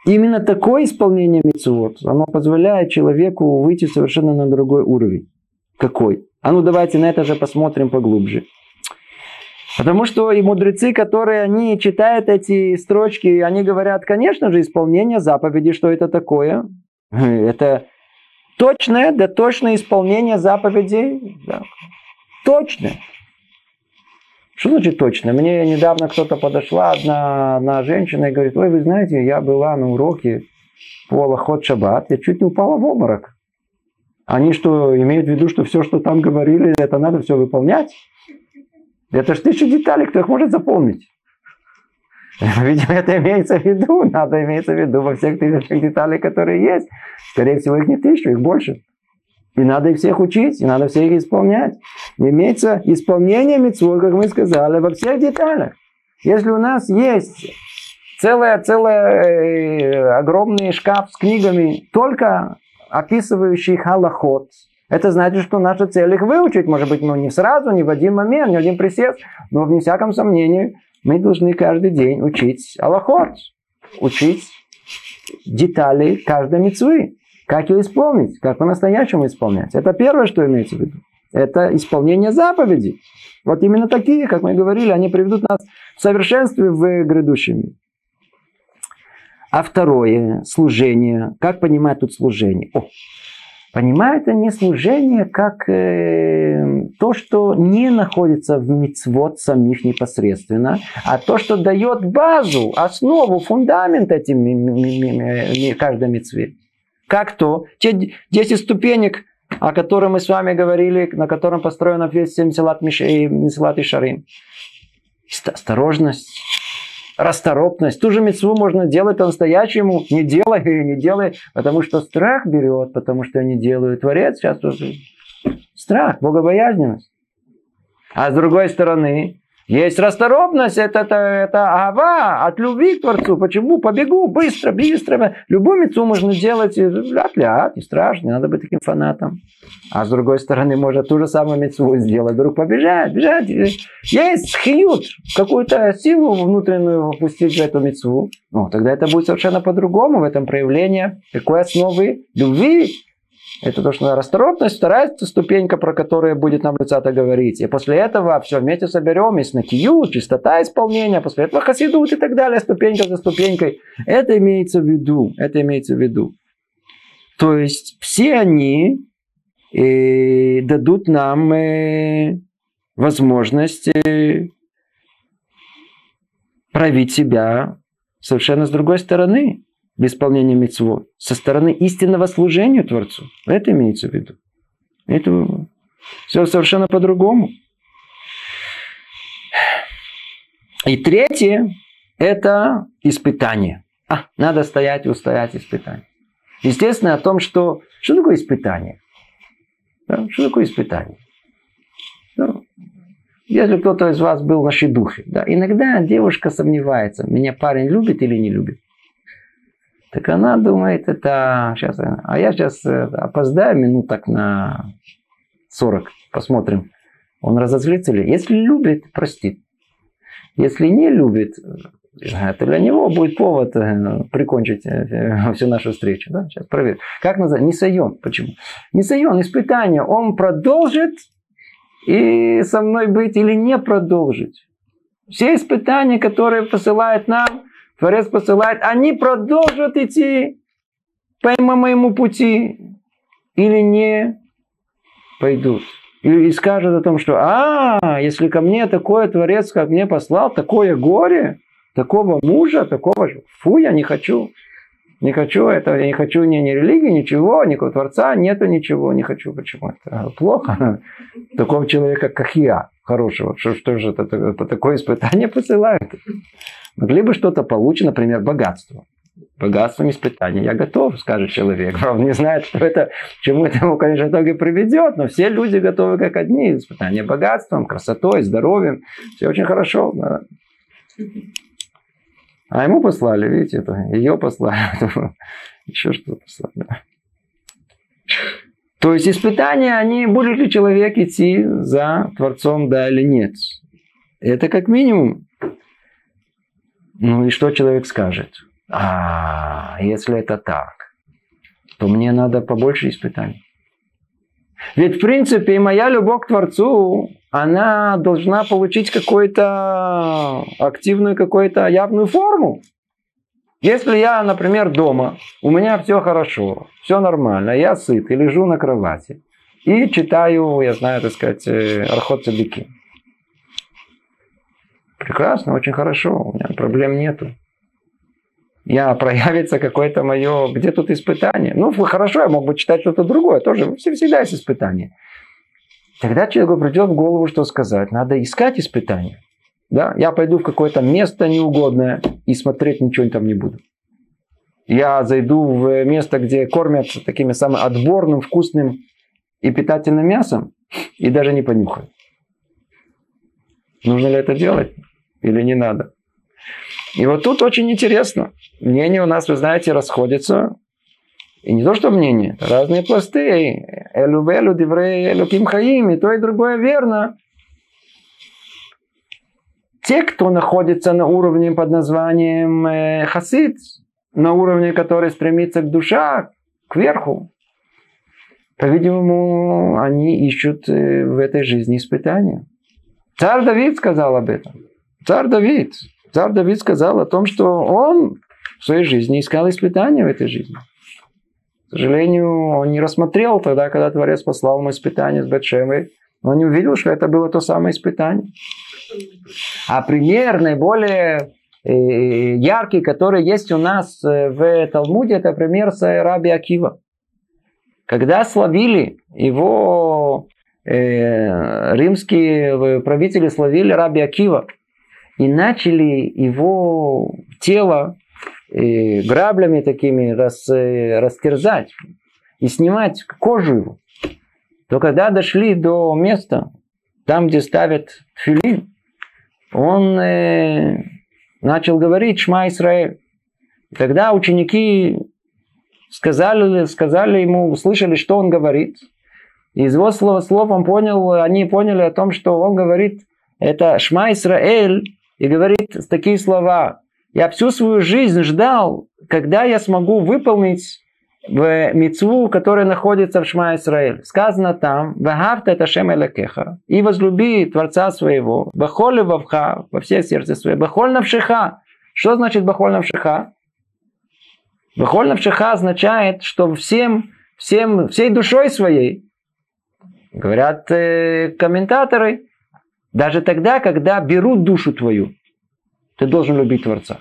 Именно такое исполнение митцвот, оно позволяет человеку выйти совершенно на другой уровень. Какой? А ну давайте на это же посмотрим поглубже. Потому что и мудрецы, которые они читают эти строчки, они говорят, конечно же, исполнение заповеди, что это такое? Это Точное, да точное исполнение заповедей. Да. Точное. Что значит точно? Мне недавно кто-то подошла, одна, одна женщина, и говорит, ой, вы знаете, я была на уроке по Аллахот Шаббат, я чуть не упала в обморок. Они что, имеют в виду, что все, что там говорили, это надо все выполнять? Это же тысяча деталей, кто их может запомнить? Видимо, это имеется в виду, надо имеется в виду во всех тысячах деталей, которые есть. Скорее всего, их не тысячу, их больше. И надо их всех учить, и надо всех их исполнять. Имеется исполнение митцвот, как мы сказали, во всех деталях. Если у нас есть целый, целый э, огромный шкаф с книгами, только описывающий халахот, это значит, что наша цель их выучить. Может быть, ну, не сразу, не в один момент, не в один присест, но, вне всяком сомнении, мы должны каждый день учить Аллахот. учить детали каждой мецвы. Как ее исполнить, как по-настоящему исполнять. Это первое, что имеется в виду. Это исполнение заповедей. Вот именно такие, как мы говорили, они приведут нас в совершенстве в грядущем мире. А второе, служение. Как понимать тут служение? О, понимают они служение как э, то, что не находится в мицвод самих непосредственно, а то, что дает базу, основу, фундамент этим каждой мицве. Как то? Те 10 ступенек, о которых мы с вами говорили, на котором построена весь Месилат и Шарим. Осторожность, расторопность. Ту же мецву можно делать по-настоящему. Не делай и не делай, потому что страх берет, потому что я не делаю. Творец сейчас тоже страх, богобоязненность. А с другой стороны, есть расторопность, это, это, это ава от любви к Творцу. Почему? Побегу быстро, быстро. Любую мецу можно делать ля-ля, не страшно, не надо быть таким фанатом. А с другой стороны, можно ту же самую мецу сделать, вдруг побежать, бежать. Есть хиют, какую-то силу внутреннюю впустить в эту мецу. Ну, тогда это будет совершенно по-другому в этом проявлении. Какой основы любви это то, что расторопность, вторая ступенька, про которую будет нам Люцата говорить. И после этого все вместе соберем, и снатию, чистота исполнения, после этого хасидут и так далее, ступенька за ступенькой. Это имеется в виду, это имеется в виду. То есть все они э, дадут нам э, возможность э, проявить себя совершенно с другой стороны в исполнении митцвот, со стороны истинного служения Творцу. Это имеется в виду. Это все совершенно по-другому. И третье – это испытание. А, надо стоять и устоять испытание. Естественно, о том, что... Что такое испытание? Да? Что такое испытание? Ну, если кто-то из вас был на шедухе, да, иногда девушка сомневается, меня парень любит или не любит. Так она думает, это сейчас, а я сейчас э, опоздаю минут так на 40, посмотрим. Он разозлится ли? Если любит, простит. Если не любит, это для него будет повод э, прикончить э, всю нашу встречу. Да? Сейчас проверим. Как называется? Нисайон. Почему? Нисайон, испытание. Он продолжит и со мной быть или не продолжить. Все испытания, которые посылает нам, Творец посылает, они продолжат идти по моему пути или не пойдут. И, и скажут о том, что а, если ко мне такой Творец, как мне послал, такое горе, такого мужа, такого же, фу, я не хочу. Не хочу это, я не хочу ни, ни религии, ничего, никакого Творца, нету ничего, не хочу. Почему? Это плохо. Такого человека, как я, хорошего. Что, что же это такое испытание посылают? Могли бы что-то получить, например, богатство. Богатством испытания. Я готов, скажет человек. Правда, не знает, что это, чему это ему, конечно, в итоге приведет, но все люди готовы как одни. Испытания богатством, красотой, здоровьем. Все очень хорошо. Да. А ему послали, видите, это, ее послали. Еще что-то послали. Да. То есть испытания, они, будет ли человек идти за Творцом, да или нет. Это как минимум ну и что человек скажет? А, если это так, то мне надо побольше испытаний. Ведь, в принципе, моя любовь к Творцу, она должна получить какую-то активную, какую-то явную форму. Если я, например, дома, у меня все хорошо, все нормально, я сыт и лежу на кровати и читаю, я знаю, так сказать, э, Архот Цадыки. Прекрасно, очень хорошо, у меня проблем нету. Я проявится какое-то мое... Где тут испытание? Ну, хорошо, я мог бы читать что-то другое. Тоже всегда есть испытание. Тогда человеку придет в голову, что сказать. Надо искать испытания. Да? Я пойду в какое-то место неугодное и смотреть ничего там не буду. Я зайду в место, где кормят такими самым отборным, вкусным и питательным мясом и даже не понюхаю. Нужно ли это делать? Или не надо. И вот тут очень интересно. Мнения у нас, вы знаете, расходятся. И не то, что мнение, разные пласты. Элю велю, диврей, элю ким и то, и другое верно. те, кто находится на уровне под названием э, хасид, на уровне, который стремится к душа, к верху, по-видимому, они ищут э, в этой жизни испытания. Царь Давид сказал об этом. Царь Давид. Царь Давид сказал о том, что он в своей жизни искал испытания в этой жизни. К сожалению, он не рассмотрел тогда, когда Творец послал ему испытание с Бетшемой. Он не увидел, что это было то самое испытание. А пример наиболее э, яркий, который есть у нас э, в Талмуде, это пример с Раби Акива. Когда словили его э, римские правители словили Раби Акива и начали его тело э, граблями такими рас, э, растерзать и снимать кожу его, то когда дошли до места, там, где ставят филин, он э, начал говорить «Шма Исраэль». Тогда ученики сказали, сказали ему, услышали, что он говорит. из его слова, слов он понял, они поняли о том, что он говорит, это Шма Исраэль, и говорит такие слова. Я всю свою жизнь ждал, когда я смогу выполнить в мецву, которая находится в Шма Исраэль. Сказано там, «Вахавта это Шем Элекеха» и возлюби Творца своего, «Бахоли вавха» во всех сердце свое, «Бахоль навшиха». Что значит «Бахоль навшиха»? «Бахоль навшиха» означает, что всем, всем, всей душой своей, говорят э, комментаторы, даже тогда, когда берут душу твою, ты должен любить Творца.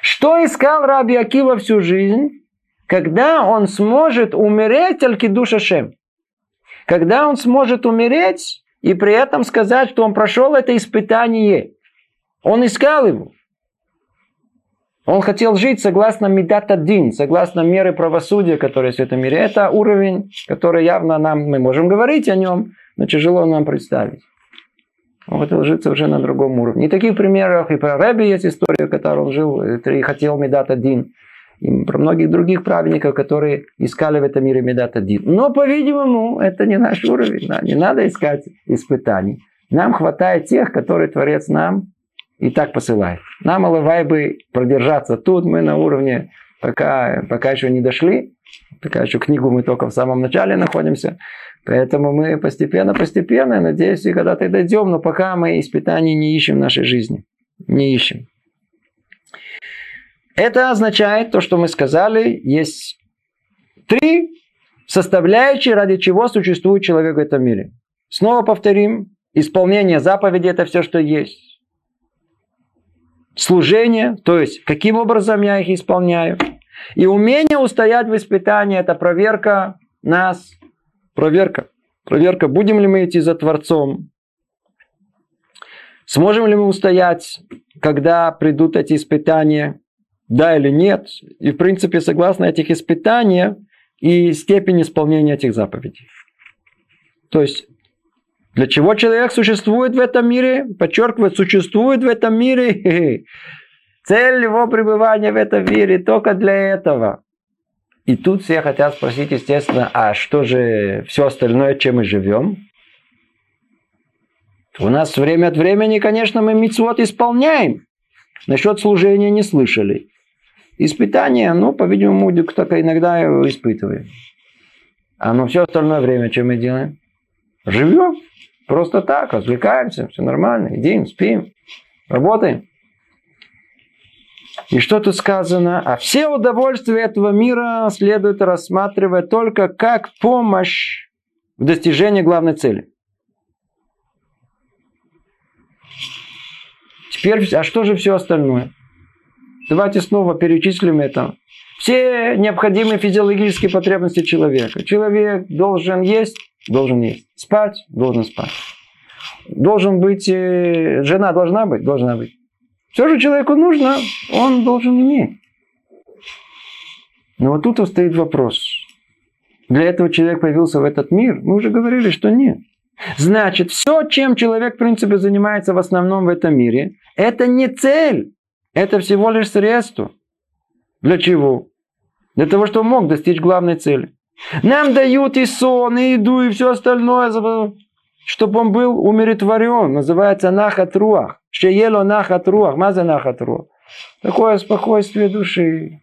Что искал Раби Акива всю жизнь? когда он сможет умереть Алькидуша Шем. Когда он сможет умереть и при этом сказать, что он прошел это испытание. Он искал его. Он хотел жить согласно Медат Дин, согласно меры правосудия, которые есть в этом мире. Это уровень, который явно нам, мы можем говорить о нем, но тяжело нам представить. Хотел жить уже на другом уровне. И таких примеров, и про Рэби есть история, в которой он жил, и хотел Медат Дин и про многих других праведников, которые искали в этом мире Медат один. Но, по-видимому, это не наш уровень. Не надо искать испытаний. Нам хватает тех, которые Творец нам и так посылает. Нам, Алавай, бы продержаться тут. Мы на уровне, пока, пока еще не дошли. Пока еще книгу мы только в самом начале находимся. Поэтому мы постепенно-постепенно, надеюсь, и когда-то дойдем. Но пока мы испытаний не ищем в нашей жизни. Не ищем. Это означает то, что мы сказали, есть три составляющие, ради чего существует человек в этом мире. Снова повторим, исполнение заповеди – это все, что есть. Служение, то есть каким образом я их исполняю. И умение устоять в испытании – это проверка нас, проверка. Проверка, будем ли мы идти за Творцом, сможем ли мы устоять, когда придут эти испытания, да или нет, и в принципе согласно этих испытаний и степень исполнения этих заповедей. То есть, для чего человек существует в этом мире? Подчеркивает, существует в этом мире. Цель его пребывания в этом мире только для этого. И тут все хотят спросить, естественно, а что же все остальное, чем мы живем? У нас время от времени, конечно, мы мицвод исполняем. Насчет служения не слышали. Испытание, ну, по-видимому, только иногда его испытываем. А ну все остальное время, что мы делаем? Живем. Просто так, развлекаемся, все нормально. Едим, спим, работаем. И что тут сказано? А все удовольствия этого мира следует рассматривать только как помощь в достижении главной цели. Теперь, а что же все остальное? Давайте снова перечислим это. Все необходимые физиологические потребности человека. Человек должен есть, должен есть. Спать, должен спать. Должен быть, э, жена должна быть, должна быть. Все же человеку нужно, он должен иметь. Но вот тут стоит вопрос. Для этого человек появился в этот мир. Мы уже говорили, что нет. Значит, все, чем человек, в принципе, занимается в основном в этом мире, это не цель. Это всего лишь средство. Для чего? Для того, чтобы мог достичь главной цели. Нам дают и сон, и еду, и все остальное, чтобы он был умиротворен. Называется нахат руах. Шеело нахат руах. Маза нахат. Такое спокойствие души.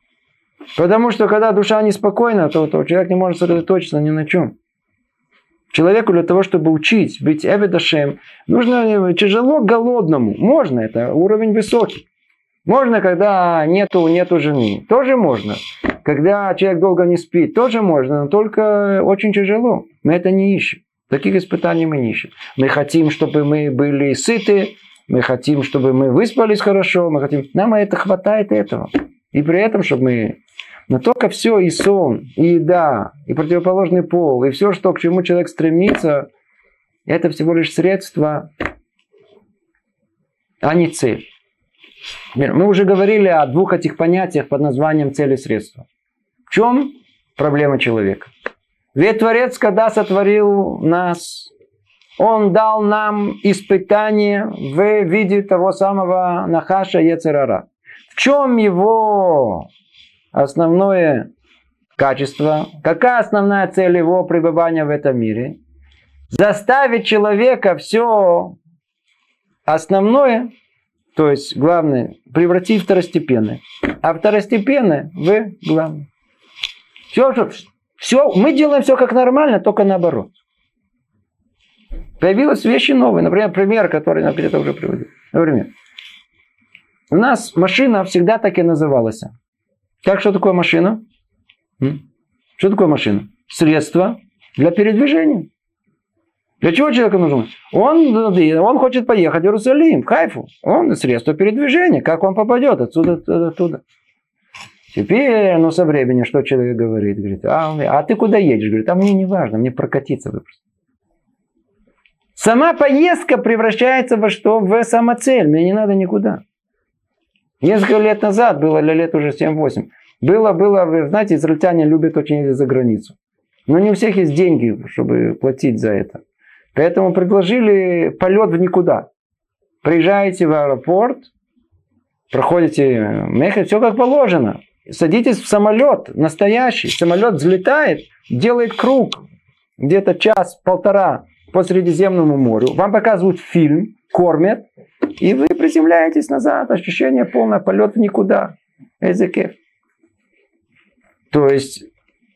Потому что когда душа неспокойна, то, то человек не может сосредоточиться ни на чем. Человеку для того, чтобы учить быть Эведашем, нужно тяжело голодному. Можно, это уровень высокий. Можно, когда нету, нету жены. Тоже можно. Когда человек долго не спит, тоже можно, но только очень тяжело. Мы это не ищем. Таких испытаний мы не ищем. Мы хотим, чтобы мы были сыты, мы хотим, чтобы мы выспались хорошо, мы хотим... Нам это хватает этого. И при этом, чтобы мы... Но только все, и сон, и еда, и противоположный пол, и все, что к чему человек стремится, это всего лишь средство, а не цель. Мы уже говорили о двух этих понятиях под названием цель и средство. В чем проблема человека? Ведь Творец, когда сотворил нас, Он дал нам испытание в виде того самого Нахаша Ецерара. В чем его основное качество? Какая основная цель его пребывания в этом мире? Заставить человека все основное то есть главное превратить второстепенное. А второстепенное в главное. Все, все, мы делаем все как нормально, только наоборот. Появились вещи новые. Например, пример, который я где-то уже приводил. Например, у нас машина всегда так и называлась. Как что такое машина? Что такое машина? Средство для передвижения. Для чего человеку нужно? Он, он хочет поехать в Иерусалим, в Хайфу. Он средство передвижения. Как он попадет отсюда, оттуда? Теперь, ну, со временем, что человек говорит? Говорит, а, а ты куда едешь? Говорит, а мне не важно, мне прокатиться выпуск. Сама поездка превращается во что? В самоцель. Мне не надо никуда. Несколько лет назад, было для лет уже 7-8, было, было, вы знаете, израильтяне любят очень ездить за границу. Но не у всех есть деньги, чтобы платить за это. Поэтому предложили полет в никуда. Приезжаете в аэропорт, проходите мехер, все как положено. Садитесь в самолет, настоящий. Самолет взлетает, делает круг, где-то час-полтора по Средиземному морю. Вам показывают фильм, кормят, и вы приземляетесь назад. Ощущение полное, полет в никуда. Языке. То есть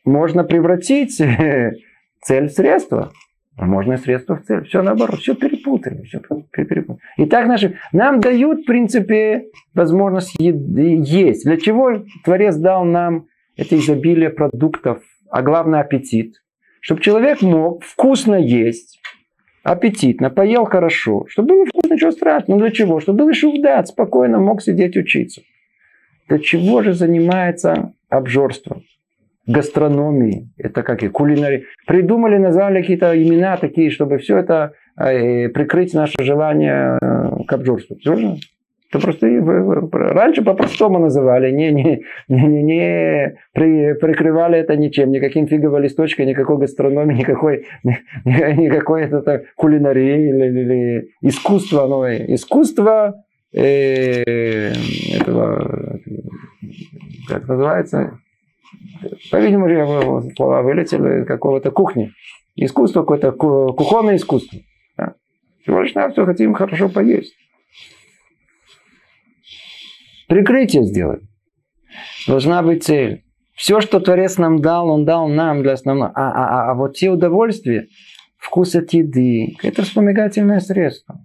можно превратить цель в средство. А можно средство в цель. Все наоборот, все перепутали. Все перепутали. И так наши, нам дают, в принципе, возможность есть. Для чего Творец дал нам это изобилие продуктов, а главное аппетит? Чтобы человек мог вкусно есть, аппетитно, поел хорошо, чтобы было вкусно, ничего страшного. Но для чего? Чтобы был еще вдат, спокойно мог сидеть учиться. Для чего же занимается обжорством? гастрономии, это как и кулинарии. Придумали, назвали какие-то имена такие, чтобы все это э, прикрыть наше желание э, к обжорству. Это просто раньше по-простому называли, не, не, не, не, при, прикрывали это ничем, никаким фиговой листочкой, никакой гастрономии, никакой, никакой это, кулинарии или, или искусства новое. Искусство э, этого, как называется, по-видимому, его слова вылетели какого-то кухни. Искусство какое-то, кухонное искусство. Да. Всего лишь все хотим хорошо поесть. Прикрытие сделать. Должна быть цель. Все, что Творец нам дал, Он дал нам для основного. А, а, а, а вот те удовольствия, вкус от еды, это вспомогательное средство.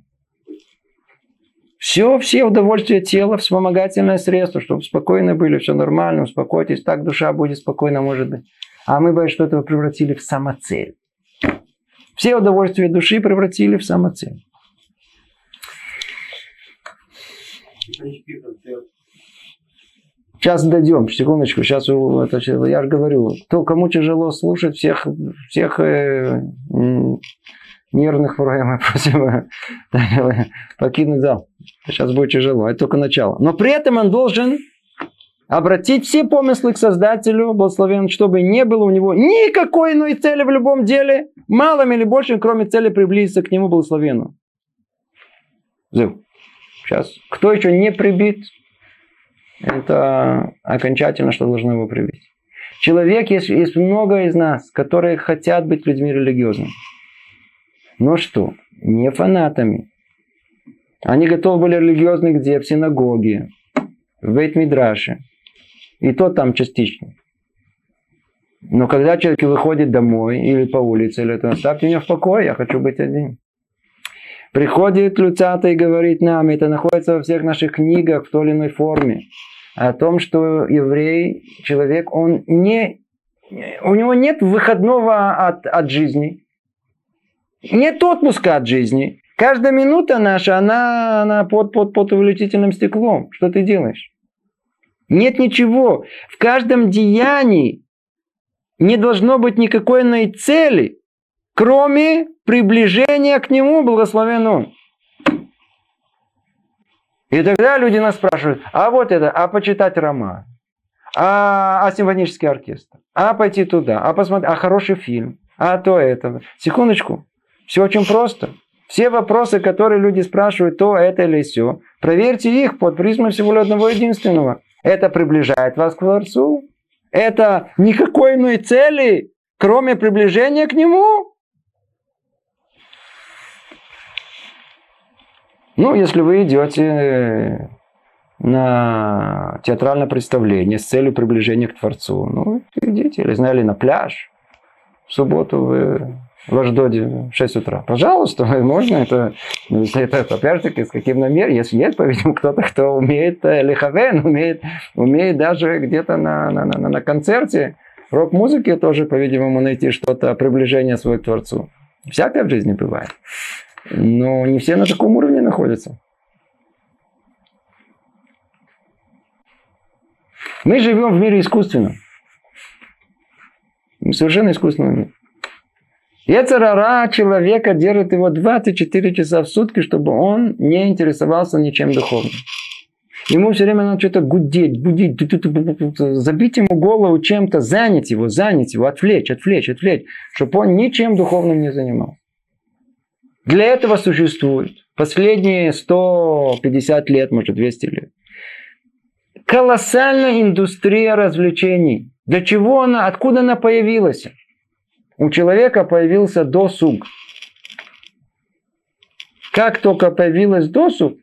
Все, все удовольствия тела, вспомогательное средство, чтобы спокойно были, все нормально, успокойтесь, так душа будет спокойно, может быть. А мы бы что-то превратили в самоцель. Все удовольствия души превратили в самоцель. Сейчас дойдем, секундочку. Сейчас это, я же говорю, то, кому тяжело слушать, всех, всех э, нервных врагов мы просим покинуть зал. Сейчас будет тяжело, это только начало. Но при этом он должен обратить все помыслы к Создателю, благословен, чтобы не было у него никакой иной цели в любом деле, малым или большим, кроме цели приблизиться к нему благословенному. Сейчас. Кто еще не прибит, это окончательно, что должно его прибить. Человек, есть, есть много из нас, которые хотят быть людьми религиозными. Но что? Не фанатами. Они готовы были религиозны где? В синагоге, в Бейт-Мидраше. И то там частично. Но когда человек выходит домой или по улице, или это, оставьте меня в покое, я хочу быть один. Приходит Люцата и говорит нам, это находится во всех наших книгах в той или иной форме, о том, что еврей, человек, он не, у него нет выходного от, от жизни, нет отпуска от жизни. Каждая минута наша, она, она под, под, под увеличительным стеклом. Что ты делаешь? Нет ничего. В каждом деянии не должно быть никакой иной цели, кроме приближения к Нему, благословен Он. И тогда люди нас спрашивают, а вот это, а почитать роман, а, а симфонический оркестр, а пойти туда, а посмотреть, а хороший фильм, а то это. Секундочку, все очень просто. Все вопросы, которые люди спрашивают, то это или все, проверьте их под призмой всего одного единственного. Это приближает вас к Творцу? Это никакой иной цели, кроме приближения к Нему? Ну, если вы идете на театральное представление с целью приближения к Творцу, ну, идите, или знали, на пляж. В субботу вы в Аждоде в 6 утра. Пожалуйста, можно это, если это, опять-таки, с каким намерением, если есть, по-видимому, кто-то, кто умеет э, лиховен, умеет, умеет даже где-то на, на, на, на концерте рок-музыки тоже, по-видимому, найти что-то, приближение своему Творцу. Всякое в жизни бывает. Но не все на таком уровне находятся. Мы живем в мире искусственном. Совершенно искусственном мире. Ецарара человека держит его 24 часа в сутки, чтобы он не интересовался ничем духовным. Ему все время надо что-то гудеть, будить, забить ему голову чем-то, занять его, занять его, отвлечь, отвлечь, отвлечь, чтобы он ничем духовным не занимался. Для этого существует последние 150 лет, может 200 лет, колоссальная индустрия развлечений. Для чего она, откуда она появилась? у человека появился досуг. Как только появилась досуг,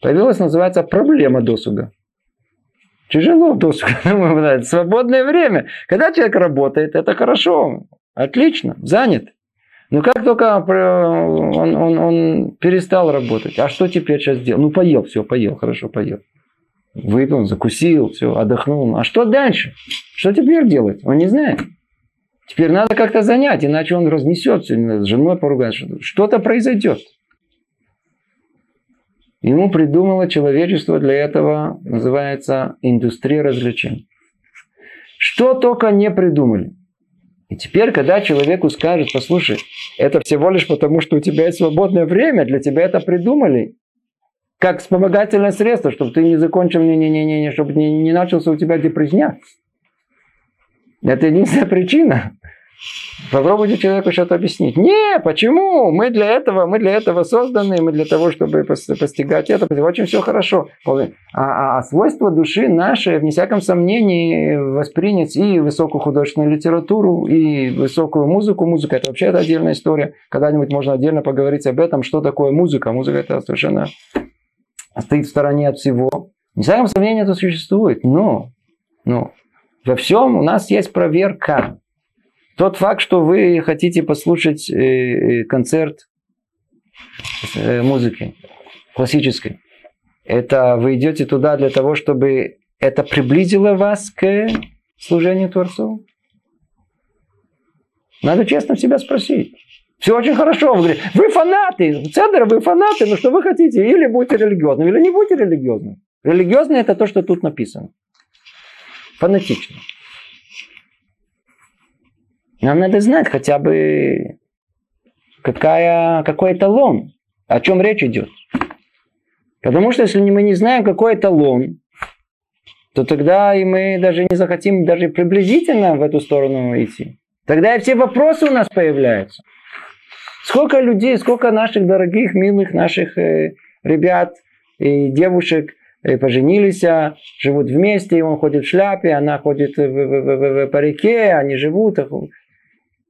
появилась, называется, проблема досуга. Тяжело досуг. Свободное время. Когда человек работает, это хорошо, отлично, занят. Но как только он, он, он перестал работать, а что теперь сейчас делать? Ну, поел, все, поел, хорошо, поел. Выпил, закусил, все, отдохнул. А что дальше? Что теперь делать? Он не знает. Теперь надо как-то занять, иначе он разнесется, с женой поругается. Что-то произойдет. Ему придумало человечество для этого, называется индустрия развлечений. Что только не придумали. И теперь, когда человеку скажут, послушай, это всего лишь потому, что у тебя есть свободное время, для тебя это придумали, как вспомогательное средство, чтобы ты не закончил, не, не, не, не, чтобы не, не начался у тебя депресняк. Это единственная причина. Попробуйте человеку что-то объяснить. Не, почему? Мы для этого, мы для этого созданы, мы для того, чтобы постигать это. Очень все хорошо. А, а, а свойство души нашей, вне всяком сомнении, воспринять и высокую художественную литературу, и высокую музыку. Музыка это вообще это отдельная история. Когда-нибудь можно отдельно поговорить об этом, что такое музыка. Музыка это совершенно стоит в стороне от всего. Вне всяком сомнении это существует. Но, но во всем у нас есть проверка. Тот факт, что вы хотите послушать э, э, концерт э, музыки классической, это вы идете туда для того, чтобы это приблизило вас к служению Творцу? Надо честно себя спросить. Все очень хорошо. Вы, говорите, вы фанаты. Цедра, вы фанаты. Но что вы хотите? Или будьте религиозным, или не будьте религиозным. Религиозный это то, что тут написано фанатично. Нам надо знать хотя бы какая, какой эталон, о чем речь идет. Потому что если мы не знаем, какой эталон, то тогда и мы даже не захотим даже приблизительно в эту сторону идти. Тогда и все вопросы у нас появляются. Сколько людей, сколько наших дорогих, милых наших э, ребят и девушек – поженились, а, живут вместе, и он ходит в шляпе, она ходит в, в, в, в парике, они живут.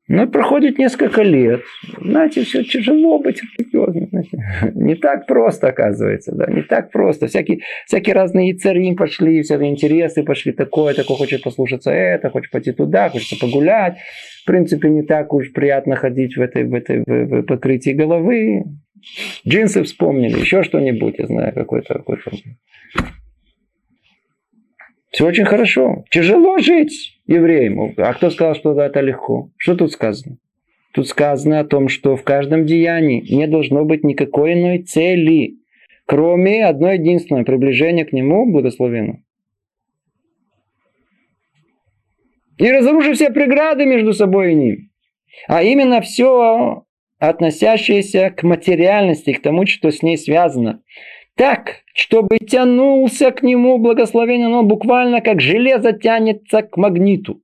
Но проходит несколько лет. Знаете, все тяжело быть религиозным. Знаете. Не так просто, оказывается. Да? Не так просто. Всякие, всякие разные цари пошли, всякие интересы пошли. Такое, такое хочет послушаться это, хочет пойти туда, хочется погулять. В принципе, не так уж приятно ходить в этой, в этой в, в покрытии головы. Джинсы вспомнили, еще что-нибудь, я знаю, какой-то какой-то все очень хорошо. Тяжело жить евреям. А кто сказал, что это легко? Что тут сказано? Тут сказано о том, что в каждом деянии не должно быть никакой иной цели, кроме одной единственной приближения к нему благословенному. И разрушив все преграды между собой и ним. А именно все относящееся к материальности, к тому, что с ней связано так, чтобы тянулся к нему благословение, но буквально как железо тянется к магниту.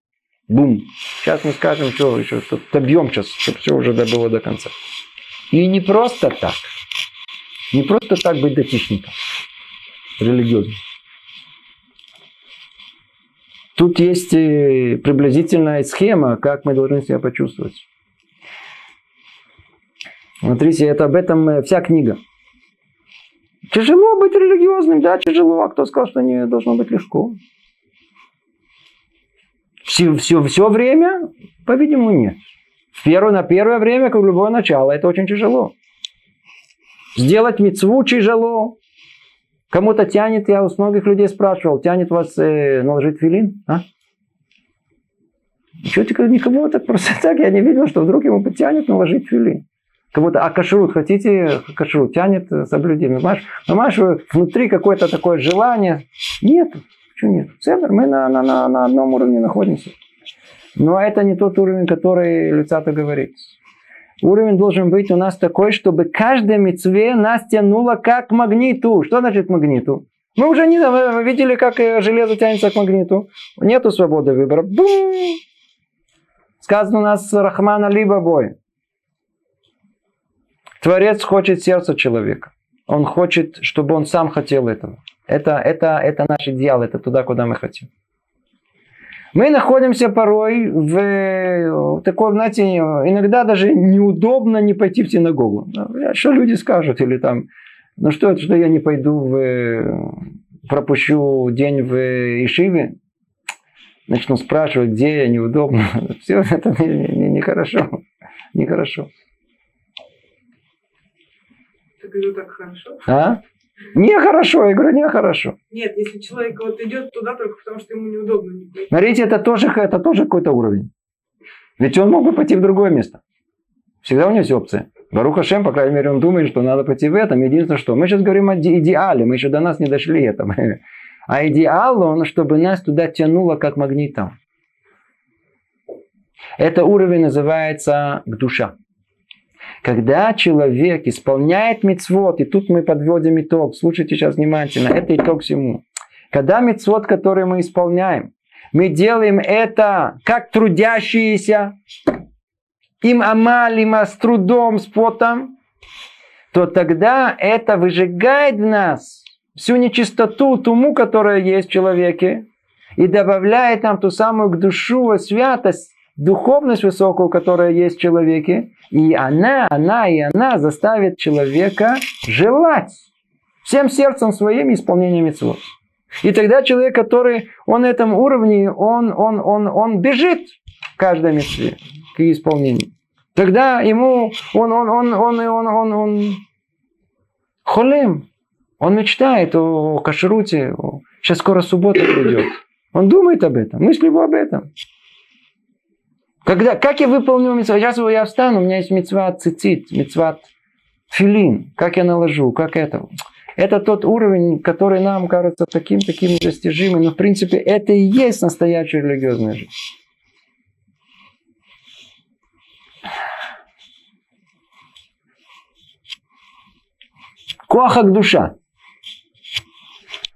Бум. Сейчас мы скажем, что еще добьем сейчас, чтобы все уже добыло до конца. И не просто так. Не просто так быть дотичником религиозным. Тут есть э, приблизительная схема, как мы должны себя почувствовать. Смотрите, это об этом э, вся книга. Тяжело быть религиозным, да, тяжело. А кто сказал, что не должно быть легко? Все, все, все время, по-видимому, нет. В первое, на первое время, как любое начало, это очень тяжело. Сделать мецву тяжело. Кому-то тянет, я у многих людей спрашивал, тянет вас э, наложить филин? А? Ничего, никого так просто так, я не видел, что вдруг ему потянет наложить филин. Кого-то, а кашрут хотите, кашрут тянет соблюдение. Понимаешь, понимаешь, внутри какое-то такое желание. Нет, почему нет? Центр, мы на, на, на, на одном уровне находимся. Но это не тот уровень, который Люцата говорит. Уровень должен быть у нас такой, чтобы каждая мецве нас тянуло как к магниту. Что значит магниту? Мы уже не мы видели, как железо тянется к магниту. Нету свободы выбора. Бум! Сказано у нас Рахмана либо бой. Творец хочет сердца человека. Он хочет, чтобы он сам хотел этого. Это, это, это наш идеал, это туда, куда мы хотим. Мы находимся порой в, такой, знаете, иногда даже неудобно не пойти в синагогу. Ну, что люди скажут? Или там, ну что это, что я не пойду в, пропущу день в Ишиве? Начну спрашивать, где я, неудобно. Все это нехорошо. Не, не, не хорошо. Нехорошо говорю, так хорошо. А? Нехорошо, я говорю, нехорошо. Нет, если человек вот идет туда только потому, что ему неудобно. Смотрите, это тоже, это тоже какой-то уровень. Ведь он мог бы пойти в другое место. Всегда у него есть опция. Баруха Шем, по крайней мере, он думает, что надо пойти в этом. Единственное, что мы сейчас говорим о идеале, мы еще до нас не дошли этого. А идеал, он, чтобы нас туда тянуло как магнитом. Это уровень называется душа. Когда человек исполняет мецвод, и тут мы подводим итог, слушайте сейчас внимательно, это итог всему. Когда мецвод, который мы исполняем, мы делаем это как трудящиеся, им амалима с трудом, с потом, то тогда это выжигает в нас всю нечистоту, туму, которая есть в человеке, и добавляет нам ту самую к душу святость, духовность высокую, которая есть в человеке, и она, она и она заставит человека желать всем сердцем своим исполнением митцвот. И тогда человек, который, он на этом уровне, он, он, он, он бежит в каждой митцве к исполнению. Тогда ему, он, он, он, он, он, он, он, холем, он мечтает о кашруте, сейчас скоро суббота придет. Он думает об этом, мысли его об этом. Когда, как я выполню митцва? Сейчас я встану, у меня есть митцва цицит, митцва филин. Как я наложу, как это? Это тот уровень, который нам кажется таким-таким недостижимым, но в принципе это и есть настоящая религиозная жизнь. Коахак душа.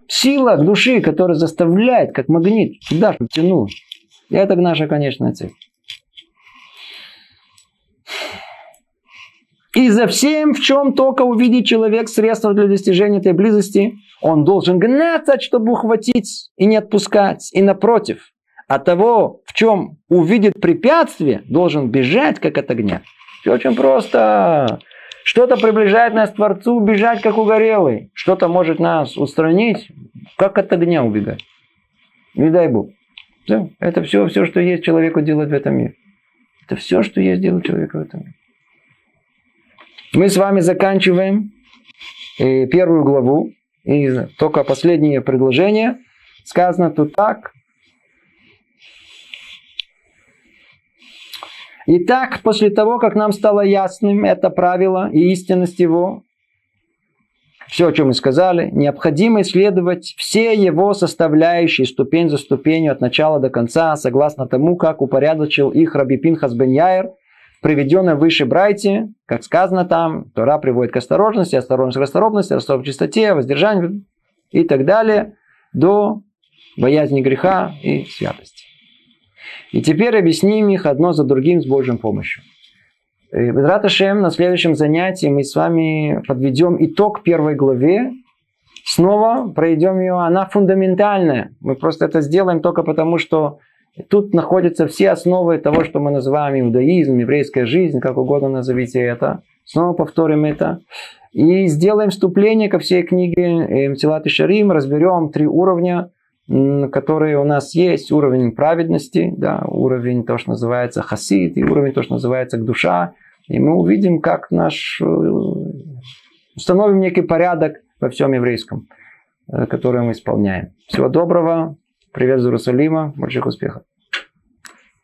Сила души, которая заставляет, как магнит, туда, тянул. И это наша конечная цель. И за всем, в чем только увидит человек средства для достижения этой близости, он должен гнаться, чтобы ухватить и не отпускать. И напротив, а того, в чем увидит препятствие, должен бежать, как от огня. Все очень просто. Что-то приближает нас к Творцу, бежать, как угорелый. Что-то может нас устранить, как от огня убегать. Не дай Бог. Все. Это все, все, что есть человеку делать в этом мире. Это все, что есть делать человеку в этом мире. Мы с вами заканчиваем э, первую главу. И только последнее предложение. Сказано тут так. Итак, после того, как нам стало ясным это правило и истинность его, все, о чем мы сказали, необходимо исследовать все его составляющие ступень за ступенью от начала до конца, согласно тому, как упорядочил их Раби Пинхас бен Яир, приведенное выше Брайте, как сказано там, Тора приводит к осторожности, осторожность к расторопности, расторопность к чистоте, воздержанию и так далее, до боязни греха и святости. И теперь объясним их одно за другим с Божьей помощью. Безрат Ашем, на следующем занятии мы с вами подведем итог первой главе. Снова пройдем ее. Она фундаментальная. Мы просто это сделаем только потому, что тут находятся все основы того, что мы называем иудаизм, еврейская жизнь, как угодно назовите это. Снова повторим это. И сделаем вступление ко всей книге Мтилат и Шарим. Разберем три уровня которые у нас есть, уровень праведности, да, уровень то, что называется хасид, и уровень то, что называется душа. И мы увидим, как наш... Э, установим некий порядок во всем еврейском, э, который мы исполняем. Всего доброго. Привет из Иерусалима. Больших успехов.